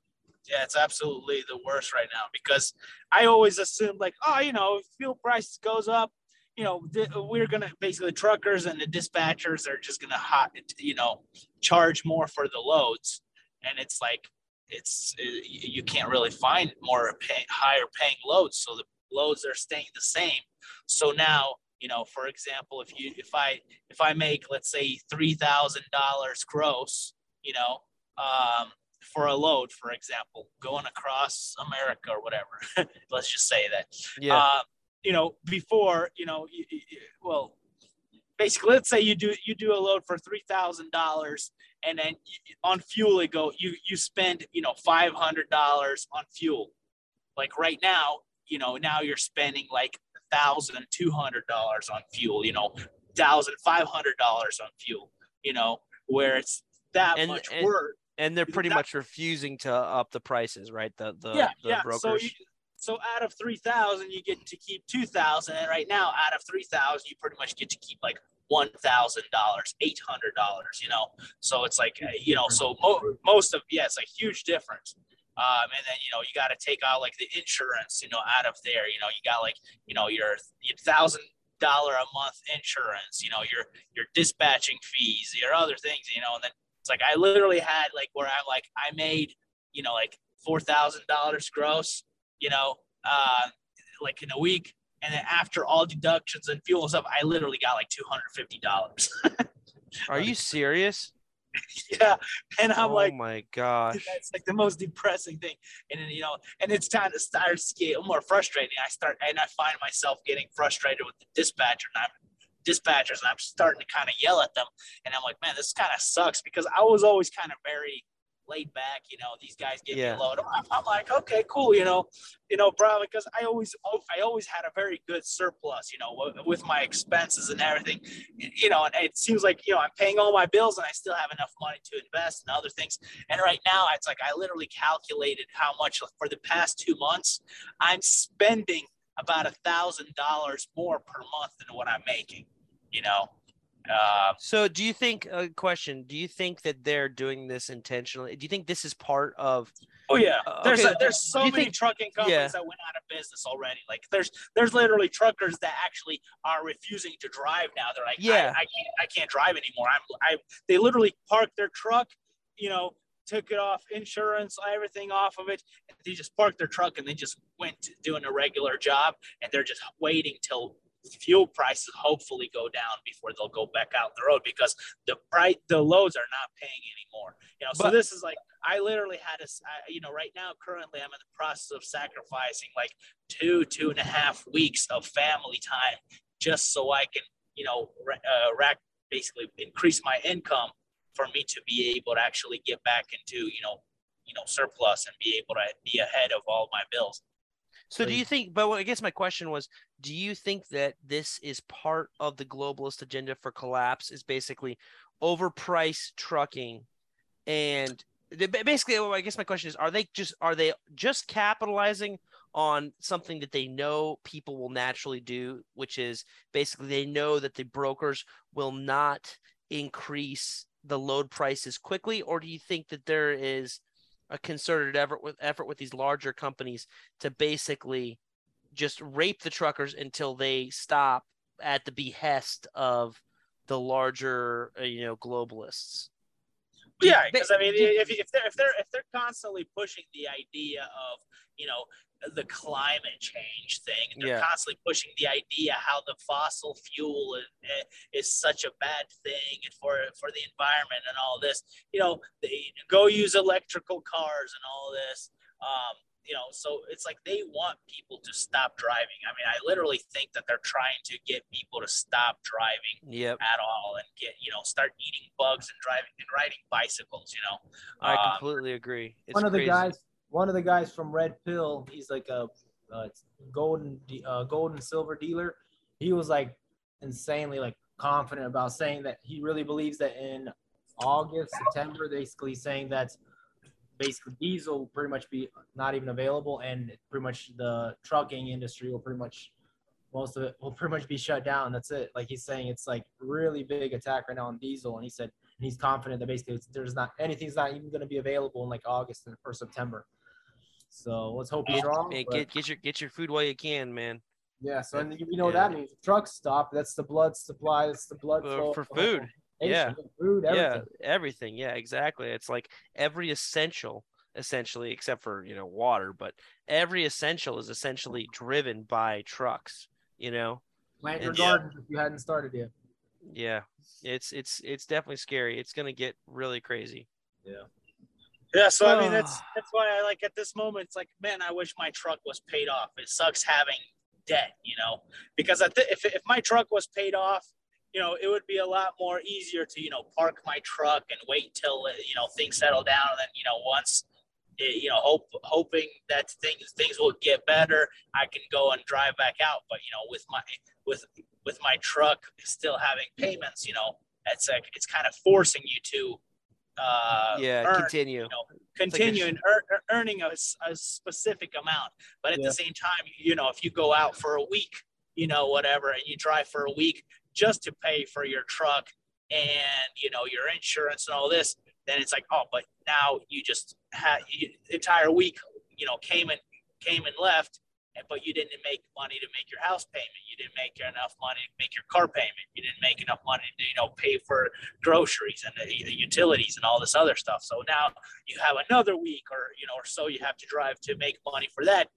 Yeah, it's absolutely the worst right now because I always assumed like, oh, you know, if fuel prices goes up, you know, th- we're gonna basically truckers and the dispatchers are just gonna hot, you know, charge more for the loads, and it's like it's uh, you can't really find more pay, higher paying loads, so the loads are staying the same. So now, you know, for example, if you if I if I make let's say three thousand dollars gross, you know, um, for a load, for example, going across America or whatever. Let's just say that. Yeah. Uh, you know, before, you know, y- y- y- well, basically let's say you do you do a load for three thousand dollars and then on fuel it go you you spend you know five hundred dollars on fuel like right now you know now you're spending like thousand two hundred dollars on fuel you know thousand five hundred dollars on fuel you know where it's that And- much and- work and they're pretty That- much refusing to up the prices, right? The the, yeah, the yeah. brokers. So, you, so out of three thousand, you get to keep two thousand, and right now, out of three thousand, you pretty much get to keep like one thousand dollars, eight hundred dollars. You know, so it's like you know, so mo- most of yeah, it's a huge difference. Um, and then you know you got to take out like the insurance, you know, out of there. You know, you got like you know your your thousand dollar a month insurance. You know, your your dispatching fees, your other things. You know, and then it's like I literally had like where I'm like I made you know like four thousand dollars gross. You know, uh, like in a week, and then after all deductions and fuel and stuff, I literally got like two hundred fifty dollars. Are you serious? yeah, and I'm oh like. Oh my gosh. That's like the most depressing thing, and then you know, and it's time to start to get more frustrating. I start and I find myself getting frustrated with the dispatcher, and I'm dispatchers, and I'm starting to kind of yell at them, and I'm like, man, this kind of sucks because I was always kind of very laid back, you know. These guys give Yeah. me a load. I'm, I'm like, okay, cool, you know, you know, bro, because I always, I always had a very good surplus, you know, with my expenses and everything, you know, and it seems like you know I'm paying all my bills and I still have enough money to invest and other things. And right now, it's like I literally calculated how much for the past two months I'm spending about a thousand dollars more per month than what I'm making. You know, uh, So do you think a question, do you think that they're doing this intentionally? Do you think this is part of oh yeah, Uh, there's okay, a, there's so many think- trucking companies yeah. that went out of business already. Like there's there's literally truckers that actually are refusing to drive now. They're like, Yeah. I, I can't I can't drive anymore. I'm I they literally parked their truck, you know. Took it off insurance, everything off of it. And they just parked their truck and they just went to doing a regular job. And they're just waiting till fuel prices hopefully go down before they'll go back out the road because the price the loads are not paying anymore you know so But- this is like i literally had a I- you know right now currently i'm in the process of sacrificing like two two and a half weeks of family time just so i can you know uh, rack basically increase my income for me to be able to actually get back into you know you know surplus and be able to be ahead of all my bills So do you think? But what- I guess my question was, do you think that this is part of the globalist agenda for collapse? Is basically overpriced trucking, and basically, I guess my question is, are they just are they just capitalizing on something that they know people will naturally do, which is basically they know that the brokers will not increase the load prices quickly, or do you think that there is a concerted effort with effort with these larger companies to basically just rape the truckers until they stop at the behest of the larger uh, you know globalists Yeah, because I mean, if, if they're if they're if they're constantly pushing the idea of you know the climate change thing, and they're Yeah. constantly pushing the idea how the fossil fuel is, is such a bad thing for for the environment and all this, you know, they go use electrical cars and all this. Um, you know, so it's like they want people to stop driving. I mean, I literally think that they're trying to get people to stop driving yep at all and get you know start eating bugs and driving and riding bicycles you know i Um, completely agree it's one of the guys, one of the guys from Red Pill, he's like a uh, golden, uh, gold and silver dealer. He was like insanely like confident about saying that he really believes that in August, September, basically saying that basically diesel will pretty much be not even available, and pretty much the trucking industry will pretty much most of it will pretty much be shut down. That's it. Like he's saying, it's like really big attack right now on diesel, and he said and he's confident that basically it's, there's not anything's not even going to be available in like August and- or September. So let's hope he's wrong. Man, get get your get your food while you can man yeah. So and you know what Yeah. that means. Trucks stop. That's the blood supply. That's the blood Uh, for of the whole food. Yeah. Food. Everything. yeah everything yeah exactly it's like every essential essentially except for you know water but every essential is essentially driven by trucks you know Plant your Yeah. if you hadn't started yet. yeah it's it's it's definitely scary it's gonna get really crazy yeah Yeah, so i mean that's that's why i like at this moment it's like man i wish my truck was paid off it sucks having debt you know because at the, if, if my truck was paid off you know, it would be a lot more easier to, you know, park my truck and wait till, uh, you know, things settle down. And then, you know, once, eh, you know, hope, hoping that things, things will get better, I can go and drive back out. But, you know, with my, with, with my truck still having payments, you know, it's like, it's kind of forcing you to, uh, yeah, earn, continue. you know, like a continue and ear- ear- earning a, a specific amount. But at Yeah. the same time, you know, if you go out for a week, you know, whatever, and you drive for a week just to pay for your truck and you know your insurance and all this, then it's like, oh, but now you just had you, the entire week, you know, came and came and left. And, but you didn't make money to make your house payment. You didn't make enough money to make your car payment. You didn't make enough money to you know pay for groceries and the, the utilities and all this other stuff. So now you have another week or you know or so you have to drive to make money for that.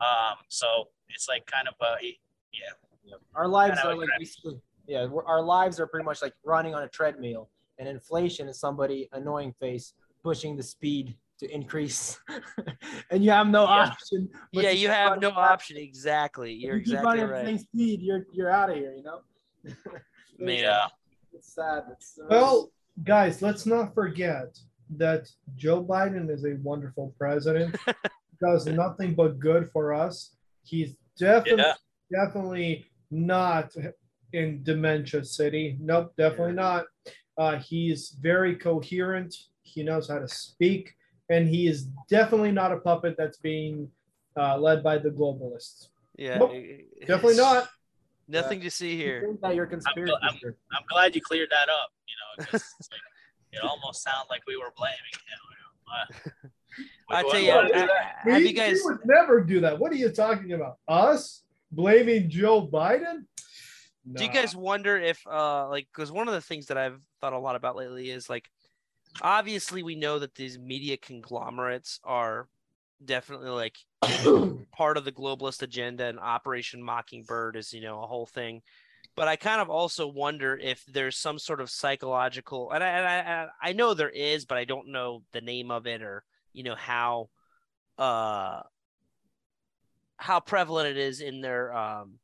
Um, so it's like kind of a yeah. Our lives are like like basically, yeah, we're, our lives are pretty much like running on a treadmill, and inflation is somebody annoying face pushing the speed to increase, and you have no Yeah. option. yeah, you have no fast. option. Exactly. You're you exactly running at the right. same speed, you're you're out of here. You know. Yeah. It's sad. It's, uh, Well, guys, let's not forget that Joe Biden is a wonderful president. does nothing but good for us. He's definitely Yeah. definitely not in dementia city. Nope, definitely not. Uh, he's very coherent. He knows how to speak, and he is definitely not a puppet that's being uh, led by the globalists. Yeah. Nope, Definitely not. Nothing to see here. that you're conspiracy. I'm- theorist. I'm glad you cleared that up. You know, like, it almost sounded like we were blaming him. you know, uh, I tell you, I- I- have you guys? we would never do that. What are you talking about? Us blaming Joe Biden? Do you guys wonder if, uh, like, because one of the things that I've thought a lot about lately is like, obviously we know that these media conglomerates are definitely like part of the globalist agenda, and Operation Mockingbird is, you know, a whole thing. But I kind of also wonder if there's some sort of psychological, and I, and I, I know there is, but I don't know the name of it or you know how, uh, how prevalent it is in their um,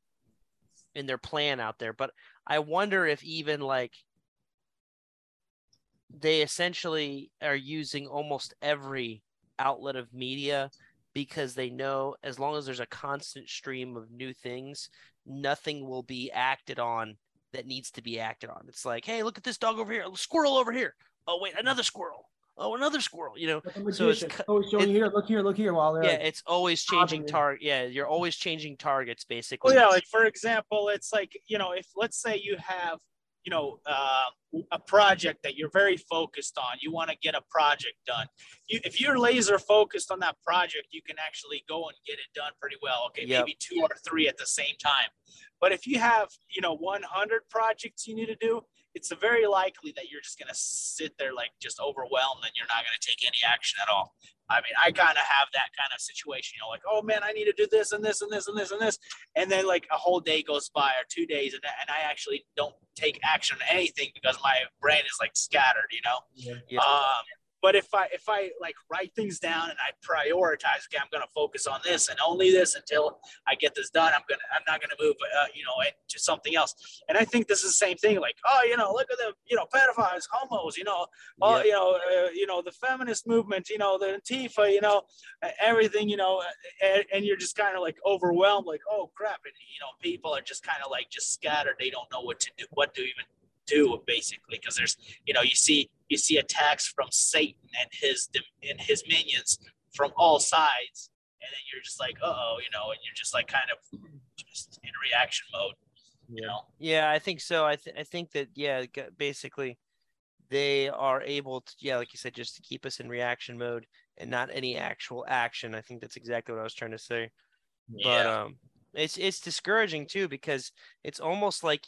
in their plan out there. But I wonder if even like they essentially are using almost every outlet of media because they know as long as there's a constant stream of new things, nothing will be acted on that needs to be acted on. It's like, hey, look at this dog over here, squirrel over here. Oh wait, another squirrel. Oh, another squirrel. You know, Like So it's always showing it- here, look here, look here, while they're yeah, like, it's always changing target. Yeah, you're always changing targets basically. Well, yeah, like for example, it's like you know, if let's say you have you know uh, a project that you're very focused on, you want to get a project done. You, if you're laser focused on that project, you can actually go and get it done pretty well. Okay, Yep. maybe two or three at the same time. But if you have you know 100 projects you need to do, it's very likely that you're just gonna sit there like just overwhelmed and you're not gonna take any action at all. I mean, I kind of have that kind of situation, you know, like, oh man, I need to do this and this and this and this and this. And then like a whole day goes by or two days and, and I actually don't take action on anything because my brain is like scattered, you know? Yeah. Um, but if I if I like write things down and I prioritize, okay, I'm gonna focus on this and only this until I get this done. I'm gonna I'm not gonna move, uh, you know, into something else. And I think this is the same thing. Like, oh, you know, look at the you know pedophiles, homos, you know, oh, Yep. you know, uh, you know, the feminist movement, you know, the Antifa, you know, uh, everything, you know, and, and you're just kind of like overwhelmed, like, oh crap, and you know, people are just kind of like just scattered. They don't know what to do, what to even do, basically, because there's, you know, you see you see attacks from Satan and his and his minions from all sides, and then you're just like, uh oh, you know, and you're just like kind of just in reaction mode, you know. Yeah, I think so. I th- I think that yeah, basically they are able to yeah, like you said, just to keep us in reaction mode and not any actual action. I think that's exactly what I was trying to say. But um it's it's discouraging too because it's almost like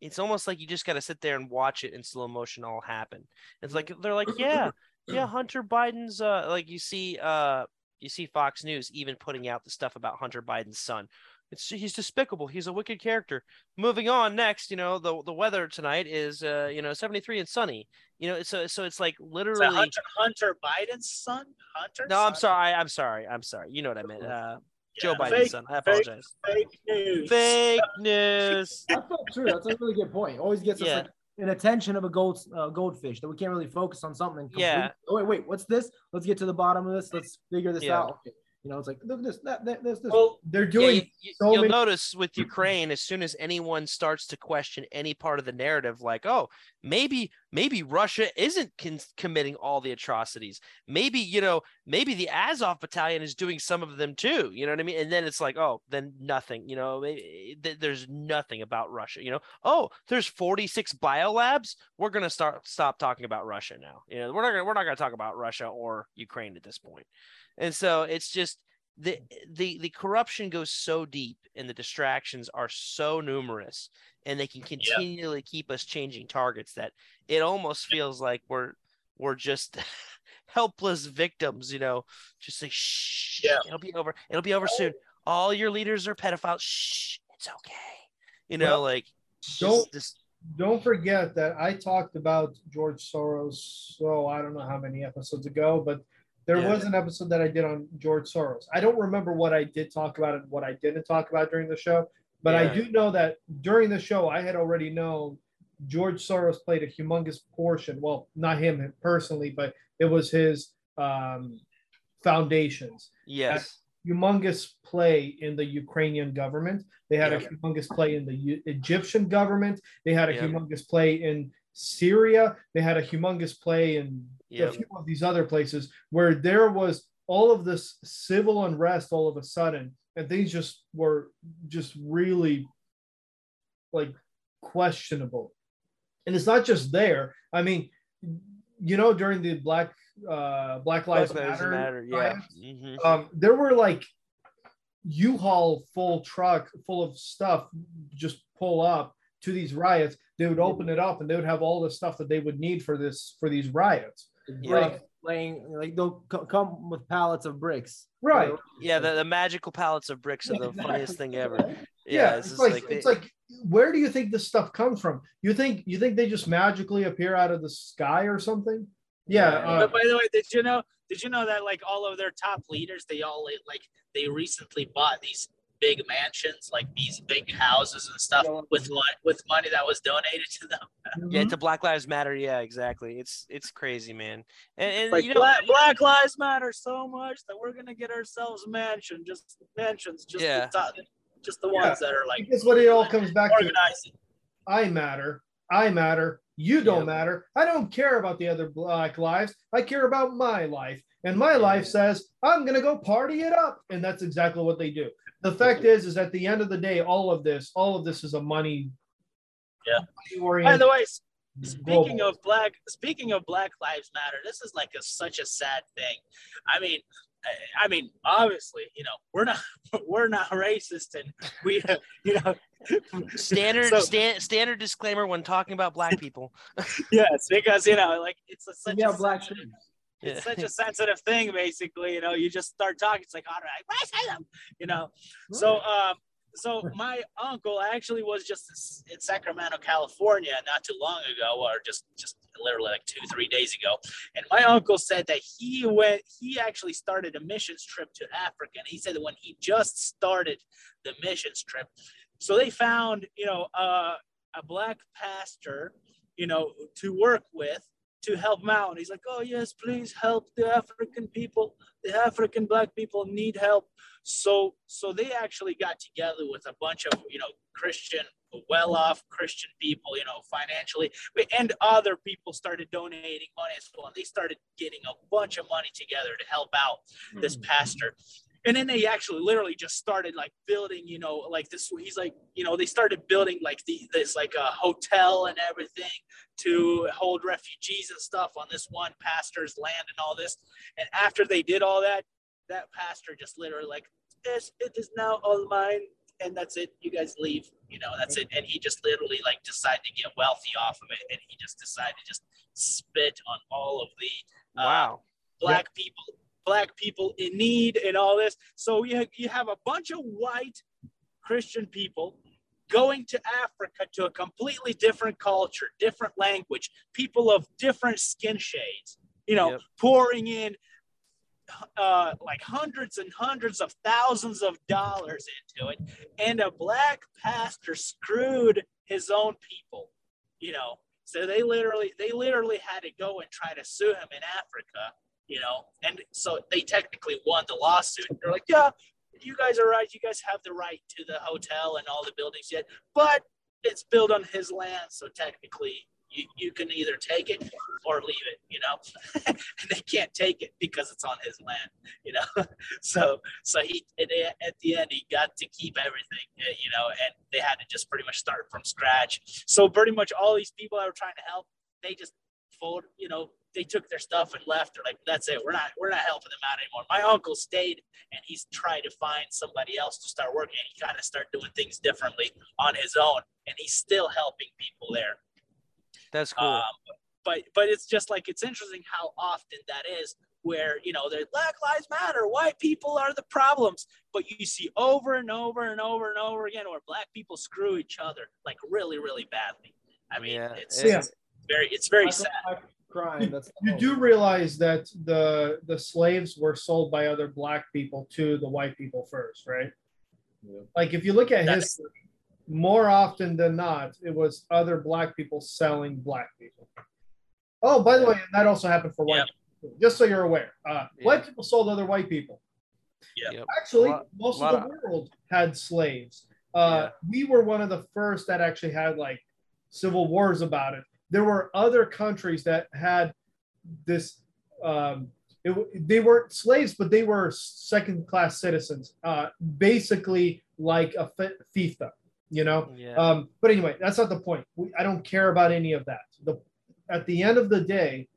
it's almost like you just got to sit there and watch it in slow motion all happen. It's like they're like, yeah, yeah, Hunter Biden's uh like you see uh you see Fox News even putting out the stuff about Hunter Biden's son. It's he's despicable. He's a wicked character. Moving on next, you know, the the weather tonight is uh you know 73 and sunny. You know, so so it's like literally Hunter, Hunter Biden's son? Hunter? No, I'm son? sorry. I'm sorry. I'm sorry. You know what I meant. Uh Joe Yeah. Biden's Fake- son. I apologize. Fake news. Fake news. That's so true. That's a really good point. Always gets us Yeah. like an attention of a gold uh, goldfish that we can't really focus on something. completely. Yeah. Oh, wait, wait. What's this? Let's get to the bottom of this. Let's figure this Yeah. out. Okay. You know, it's like look at this, that, that this, this. Well, they're Yeah, doing you, you, so will many- notice with Ukraine, as soon as anyone starts to question any part of the narrative, like, oh, maybe, maybe Russia isn't con- committing all the atrocities. Maybe, you know, maybe the Azov battalion is doing some of them too. You know what I mean? And then it's like, oh, then nothing. You know, maybe, eh, th- there's nothing about Russia. You know, oh, there's 46 biolabs. We're gonna start stop talking about Russia now. You know, we're not gonna we're not gonna talk about Russia or Ukraine at this point. And so it's just the the the corruption goes so deep and the distractions are so numerous and they can continually keep us changing targets that it almost feels like we're we're just helpless victims, you know, just like shh, Yeah. it'll be over. It'll be over soon. All your leaders are pedophiles. Shh, it's okay. You know, Well, like don't just don't forget that I talked about George Soros. So I don't know how many episodes ago, but there Yeah. was an episode that I did on George Soros. I don't remember what I did talk about and what I didn't talk about during the show, but I do know that during the show I had already known George Soros played a humongous portion. Well, not him personally, but it was his um, foundations yes. humongous play in the Ukrainian government. They had a humongous play in the U- Egyptian government. They had a Yeah. humongous play in Syria. They had a humongous play in Yeah. a few of these other places where there was all of this civil unrest all of a sudden, and things just were just really like questionable. And it's not just there. I mean, you know, during the Black uh, Black Lives Black Matter, Matter. Yeah. riots, Mhm. um, there were like U-Haul full truck full of stuff just pull up to these riots. They would open it up and they would have all the stuff that they would need for this for these riots. Yeah. Brick laying like they'll co- come with pallets of bricks. Right. Yeah, the, the magical pallets of bricks are the funniest thing ever. Yeah, Yeah, it's, just like, they- it's like where do you think this stuff comes from? You think you think they just magically appear out of the sky or something? Yeah, uh, but by the way, did you know? Did you know that like all of their top leaders, they all like they recently bought these big mansions, like these big houses and stuff, with money with money that was donated to them. yeah, to mm-hmm. Black Lives Matter. Yeah, exactly. It's it's crazy, man. And, and Like you know, Black, Black Lives Matter so much that we're gonna get ourselves mansion, just mansions, just Yeah. the top, just the Yeah. ones that are like That's what it all comes back to. I matter. I matter. You don't Yep. matter. I don't care about the other black lives. I care about my life. And my life says, I'm going to go party it up. And that's exactly what they do. The fact is, is at the end of the day, all of this, all of this is a money. Yeah. money By the way, speaking global. of black, speaking of Black Lives Matter, this is like a such a sad thing. I mean, I- I mean, obviously, you know, we're not we're not racist, and we, you know, standard So- stan- standard disclaimer when talking about black people. yes, because you know, like it's a, such Yeah, a black sensitive- sheep. It's such a sensitive thing basically you know you just start talking it's like all right you know? So um so my uncle actually was just in sacramento california not too long ago or just just literally like two three days ago. And my uncle said that he went he actually started a missions trip to africa and he said that when he just started the missions trip so they found you know uh, a black pastor you know to work with to help him out. And he's like, oh, yes, please help the African people. The African black people need help. So, so they actually got together with a bunch of, you know, Christian, well-off Christian people, you know, financially, and other people started donating money as well. And they started getting a bunch of money together to help out this hmm. pastor. And then they actually literally just started like building, you know, like this. He's like, you know, they started building like the, this like a hotel and everything to hold refugees and stuff on this one pastor's land and all this. And after they did all that, that pastor just literally like, this it is now all mine, and that's it. You guys leave, you know, that's it. And he just literally like decided to get wealthy off of it, and he just decided to just spit on all of the uh, Wow. black people black people in need and all this so you, you have a bunch of white christian people going to africa to a completely different culture different language people of different skin shades you know Yep. pouring in uh, like hundreds and hundreds of thousands of dollars into it, and a black pastor screwed his own people. You know, so they literally they literally had to go and try to sue him in Africa. You know, and so they technically won the lawsuit. They're like, yeah, you guys are right. You guys have the right to the hotel and all the buildings yet, but it's built on his land, so technically you, you can either take it or leave it, you know. and they can't take it because it's on his land, you know. so so he at the end he got to keep everything, uh, you know, and they had to just pretty much start from scratch. So pretty much all these people that were trying to help, they just fold, you know, they took their stuff and left. They're like, that's it. We're not we're not helping them out anymore. My uncle stayed and he's tried to find somebody else to start working. And he kind of started doing things differently on his own, and he's still helping people there. That's cool. Um, but but it's just like it's interesting how often that is where you know the Black Lives Matter, white people are the problems, but you see over and over and over and over again where black people screw each other like really really badly. I mean, Yeah, it's, Yeah. it's very it's very Black- sad. Crime. That's You do realize that the the slaves were sold by other black people to the white people first, right? Yeah. Like if you look at That's- history, more often than not, it was other black people selling black people. Oh, by the way, that also happened for white. Yeah. people, Just so you're aware, uh, Yeah. white people sold other white people. Yeah. Yep. Actually, lot- most of the world had slaves. Uh, We were one of the first that actually had like civil wars about it. There were other countries that had this. Um, it, they weren't slaves, but they were second class citizens, uh, basically like a fi- fiefdom, you know. Yeah. Um, but anyway, that's not the point. We, I don't care about any of that. The at the end of the day,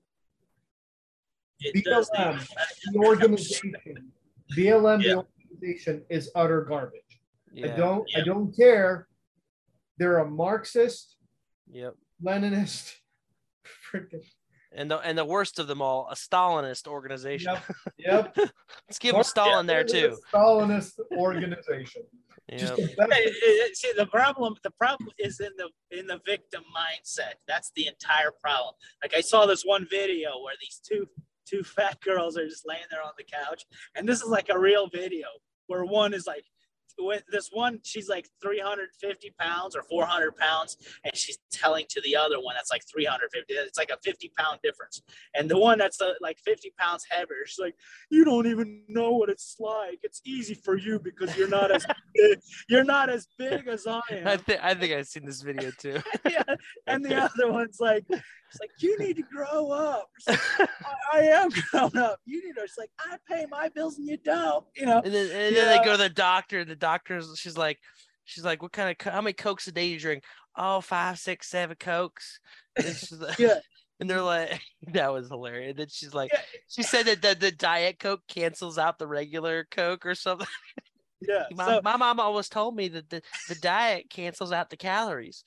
It BLM, the organization, BLM, Yeah. the organization is utter garbage. I don't I don't care. They're a Marxist, Yep. Leninist, freaking And the and the worst of them all, a Stalinist organization. yep. Yep. Let's give them Stalin there too. Stalinist organization. Yep. the best. Hey, hey, See the problem. The problem is in the in the victim mindset. That's the entire problem. Like I saw this one video where these two two fat girls are just laying there on the couch, and this is like a real video where one is like, with this one she's like 350 pounds or 400 pounds, and she's telling to the other one that's like 350. It's like a 50 pound difference, and the one that's uh, like 50 pounds heavier, she's like, you don't even know what it's like. It's easy for you because you're not as big, you're not as big as I am. I think I think I've seen this video too. yeah. And the other one's like, it's like, you need to grow up. Like, I, I am grown up. You need to. It's like, I pay my bills and you don't. You know. And then and then they go to the doctor. and The doctor's she's like, she's like, what kind of co- how many cokes a day you drink? Oh, five, six, seven cokes. And, like, Yeah. and they're like, that was hilarious. And then she's like, Yeah. she said that the, the diet coke cancels out the regular coke or something. Yeah. My, So my mom always told me that the, the diet cancels out the calories.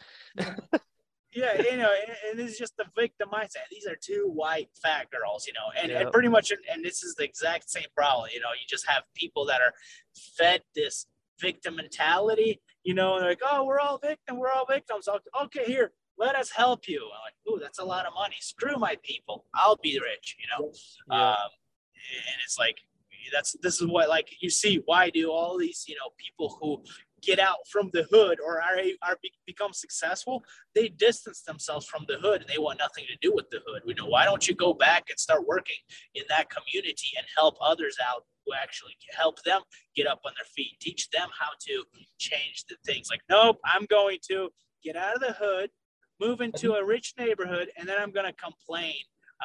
yeah, you know, and, and it's just the victim mindset. These are two white fat girls, you know, and, Yep. and pretty much, and this is the exact same problem. You know, you just have people that are fed this victim mentality. You know, and they're like, oh, we're all victim, we're all victims. Okay, here, let us help you. I'm like, ooh, that's a lot of money. Screw my people. I'll be rich. You know. Yeah. Um, and it's like that's this is what like you see why do all these you know people who get out from the hood or are are become successful they distance themselves from the hood and they want nothing to do with the hood we know why don't you go back and start working in that community and help others out who actually help them get up on their feet teach them how to change the things like nope i'm going to get out of the hood move into a rich neighborhood and then i'm going to complain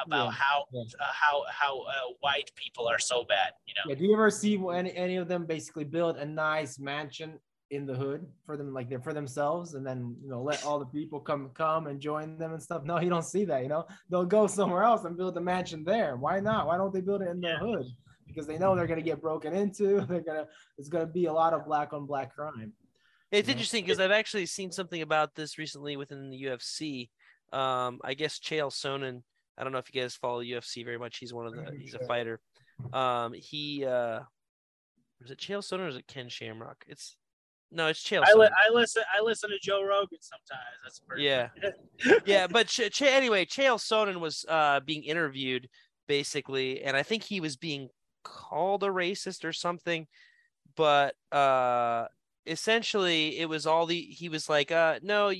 about Yeah, how yeah. uh, how how uh, white people are so bad you know Yeah, do you ever see any any of them basically build a nice mansion in the hood for them, like they're for themselves, and then you know let all the people come come and join them and stuff? No, you don't see that. You know, they'll go somewhere else and build a mansion there. Why not? Why don't they build it in the hood? Because they know they're gonna get broken into. They're gonna there's gonna be a lot of black on black crime. It's Yeah. interesting because I've actually seen something about this recently within the UFC. Um, I guess Chael Sonnen. I don't know if you guys follow UFC very much. He's one of the. He's a fighter. Um, he uh, is it Chael Sonnen or is it Ken Shamrock? It's no, it's Chael. I, li- I listen I listen to Joe Rogan sometimes that's pretty Yeah. yeah, but Ch- Ch- anyway, Chael Sonnen was uh being interviewed basically, and I think he was being called a racist or something, but uh, essentially it was all the he was like, uh, no,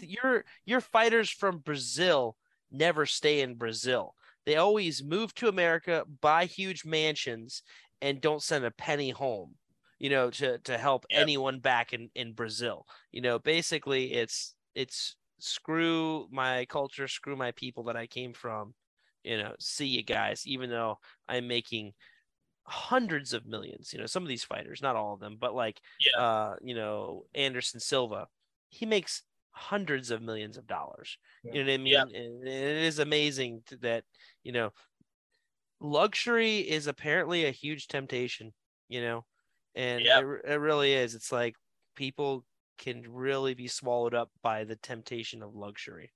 your your fighters from Brazil never stay in Brazil. They always move to America, buy huge mansions, and don't send a penny home. You know, to to help Yep. anyone back in in Brazil. You know, basically it's it's screw my culture, screw my people that I came from. You know, see you guys. Even though I'm making hundreds of millions. You know, some of these fighters, not all of them, but like Yeah. uh, you know, Anderson Silva, he makes hundreds of millions of dollars. Yeah. You know what I mean? Yeah. And it is amazing that, you know, luxury is apparently a huge temptation, you know, and it, it really is. It's like people can really be swallowed up by the temptation of luxury.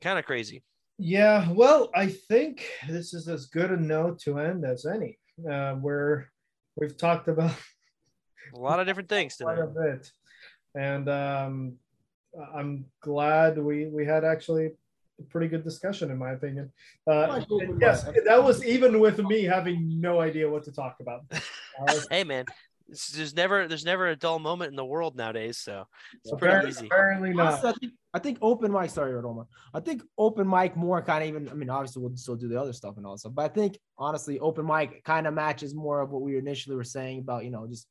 Kind of crazy. Yeah, well, I think this is as good a note to end as any. Uh, where we've talked about A lot of different things today. quite a bit, and um, I'm glad we we had actually a pretty good discussion, in my opinion. Uh, yes, that was even with me having no idea what to talk about. Hey man, it's, there's never there's never a dull moment in the world nowadays, so it's pretty apparently, easy. apparently not. Honestly, I think, I think open mic. Sorry, Roma. I think open mic more kind of even. I mean, obviously we'll still do the other stuff and all stuff, but I think honestly, open mic kind of matches more of what we initially were saying about you know just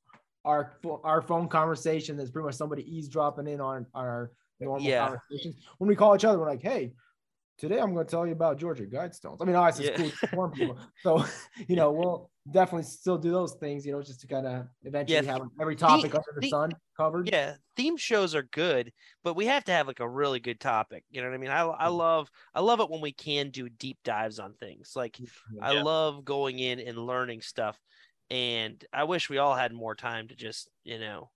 our our phone conversation. That's pretty much somebody eavesdropping in on our normal Yeah. conversations. When we call each other, we're like, hey. Today I'm going to tell you about Georgia Guidestones. I mean, obviously it's Yeah. cool to people. So, you know, we'll definitely still do those things, you know, just to kind of eventually Yeah, have every topic under the the- sun covered. Yeah, theme shows are good, but we have to have like a really good topic. You know what I mean? I I mm-hmm. love I love it when we can do deep dives on things. Like mm-hmm, I love going in and learning stuff. And I wish we all had more time to just, you know,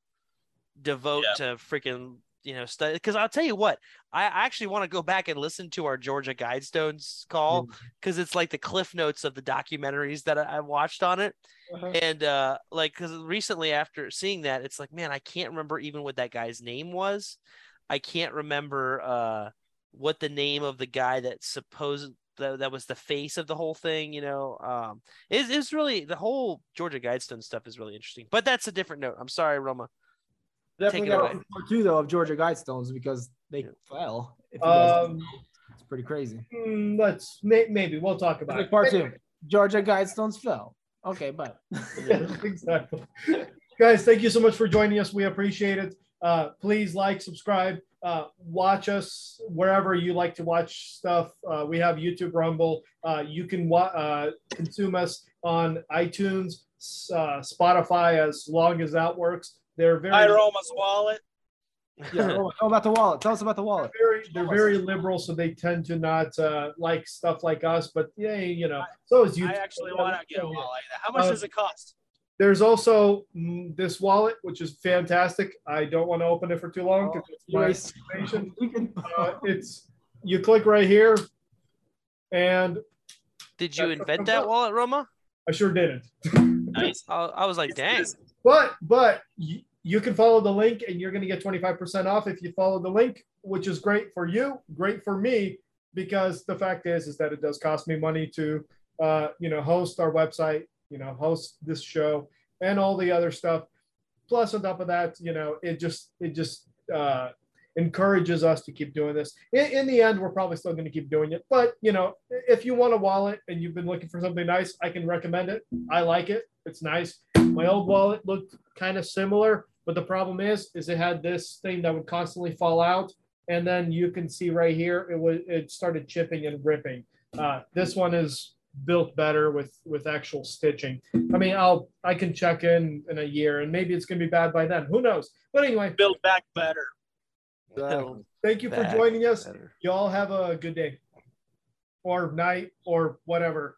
devote to freaking, you know, study. Because I'll tell you what, I actually want to go back and listen to our Georgia Guidestones call because it's like the cliff notes of the documentaries that I, I watched on it. Uh-huh. And uh, like, because recently after seeing that, it's like, man, I can't remember even what that guy's name was. I can't remember uh, what the name of the guy that supposed that, that was the face of the whole thing. You know, um, is is really the whole Georgia Guidestone stuff is really interesting. But that's a different note. I'm sorry, Roma. Definitely Take it got away. part two though of Georgia Guidestones because they Yeah. fell. If you guys Um, it's pretty crazy. hmm, let's may, maybe we'll talk about it. part two. Georgia Guidestones fell. Okay, but Yes, exactly. Guys, thank you so much for joining us. We appreciate it. Uh, please like, subscribe, uh, watch us wherever you like to watch stuff. Uh, we have YouTube, Rumble. Uh, you can wa- uh, consume us on iTunes, uh, Spotify, as long as that works. They're very, Hi, Roma's wallet. yeah. oh, about the wallet. Tell us about the wallet. very, they're very liberal, so they tend to not uh, like stuff like us. But yeah, you know, so is you. I actually want to get a wallet like that. How much Uh, does it cost? There's also mm, this wallet, which is fantastic. I don't want to open it for too long because it's my Anyways, information. we can- Uh, it's you click right here, and Did you invent that wallet, Roma? I sure didn't. Nice. I, I was like, dang. But but you, you can follow the link, and you're going to get 25% off if you follow the link, which is great for you, great for me, because the fact is is that it does cost me money to uh, you know host our website, you know host this show, and all the other stuff. Plus, on top of that, you know it just it just uh, encourages us to keep doing this. In, in the end, we're probably still going to keep doing it. But you know, if you want a wallet and you've been looking for something nice, I can recommend it. I like it. It's nice. My old wallet looked kind of similar, but the problem is, is it had this thing that would constantly fall out, and then you can see right here, it was it started chipping and ripping. Uh, this one is built better with with actual stitching. I mean, I'll I can check in in a year, and maybe it's gonna be bad by then. Who knows? But anyway, Build back better. Exactly. thank you for joining us. better. Y'all have a good day, or night, or whatever.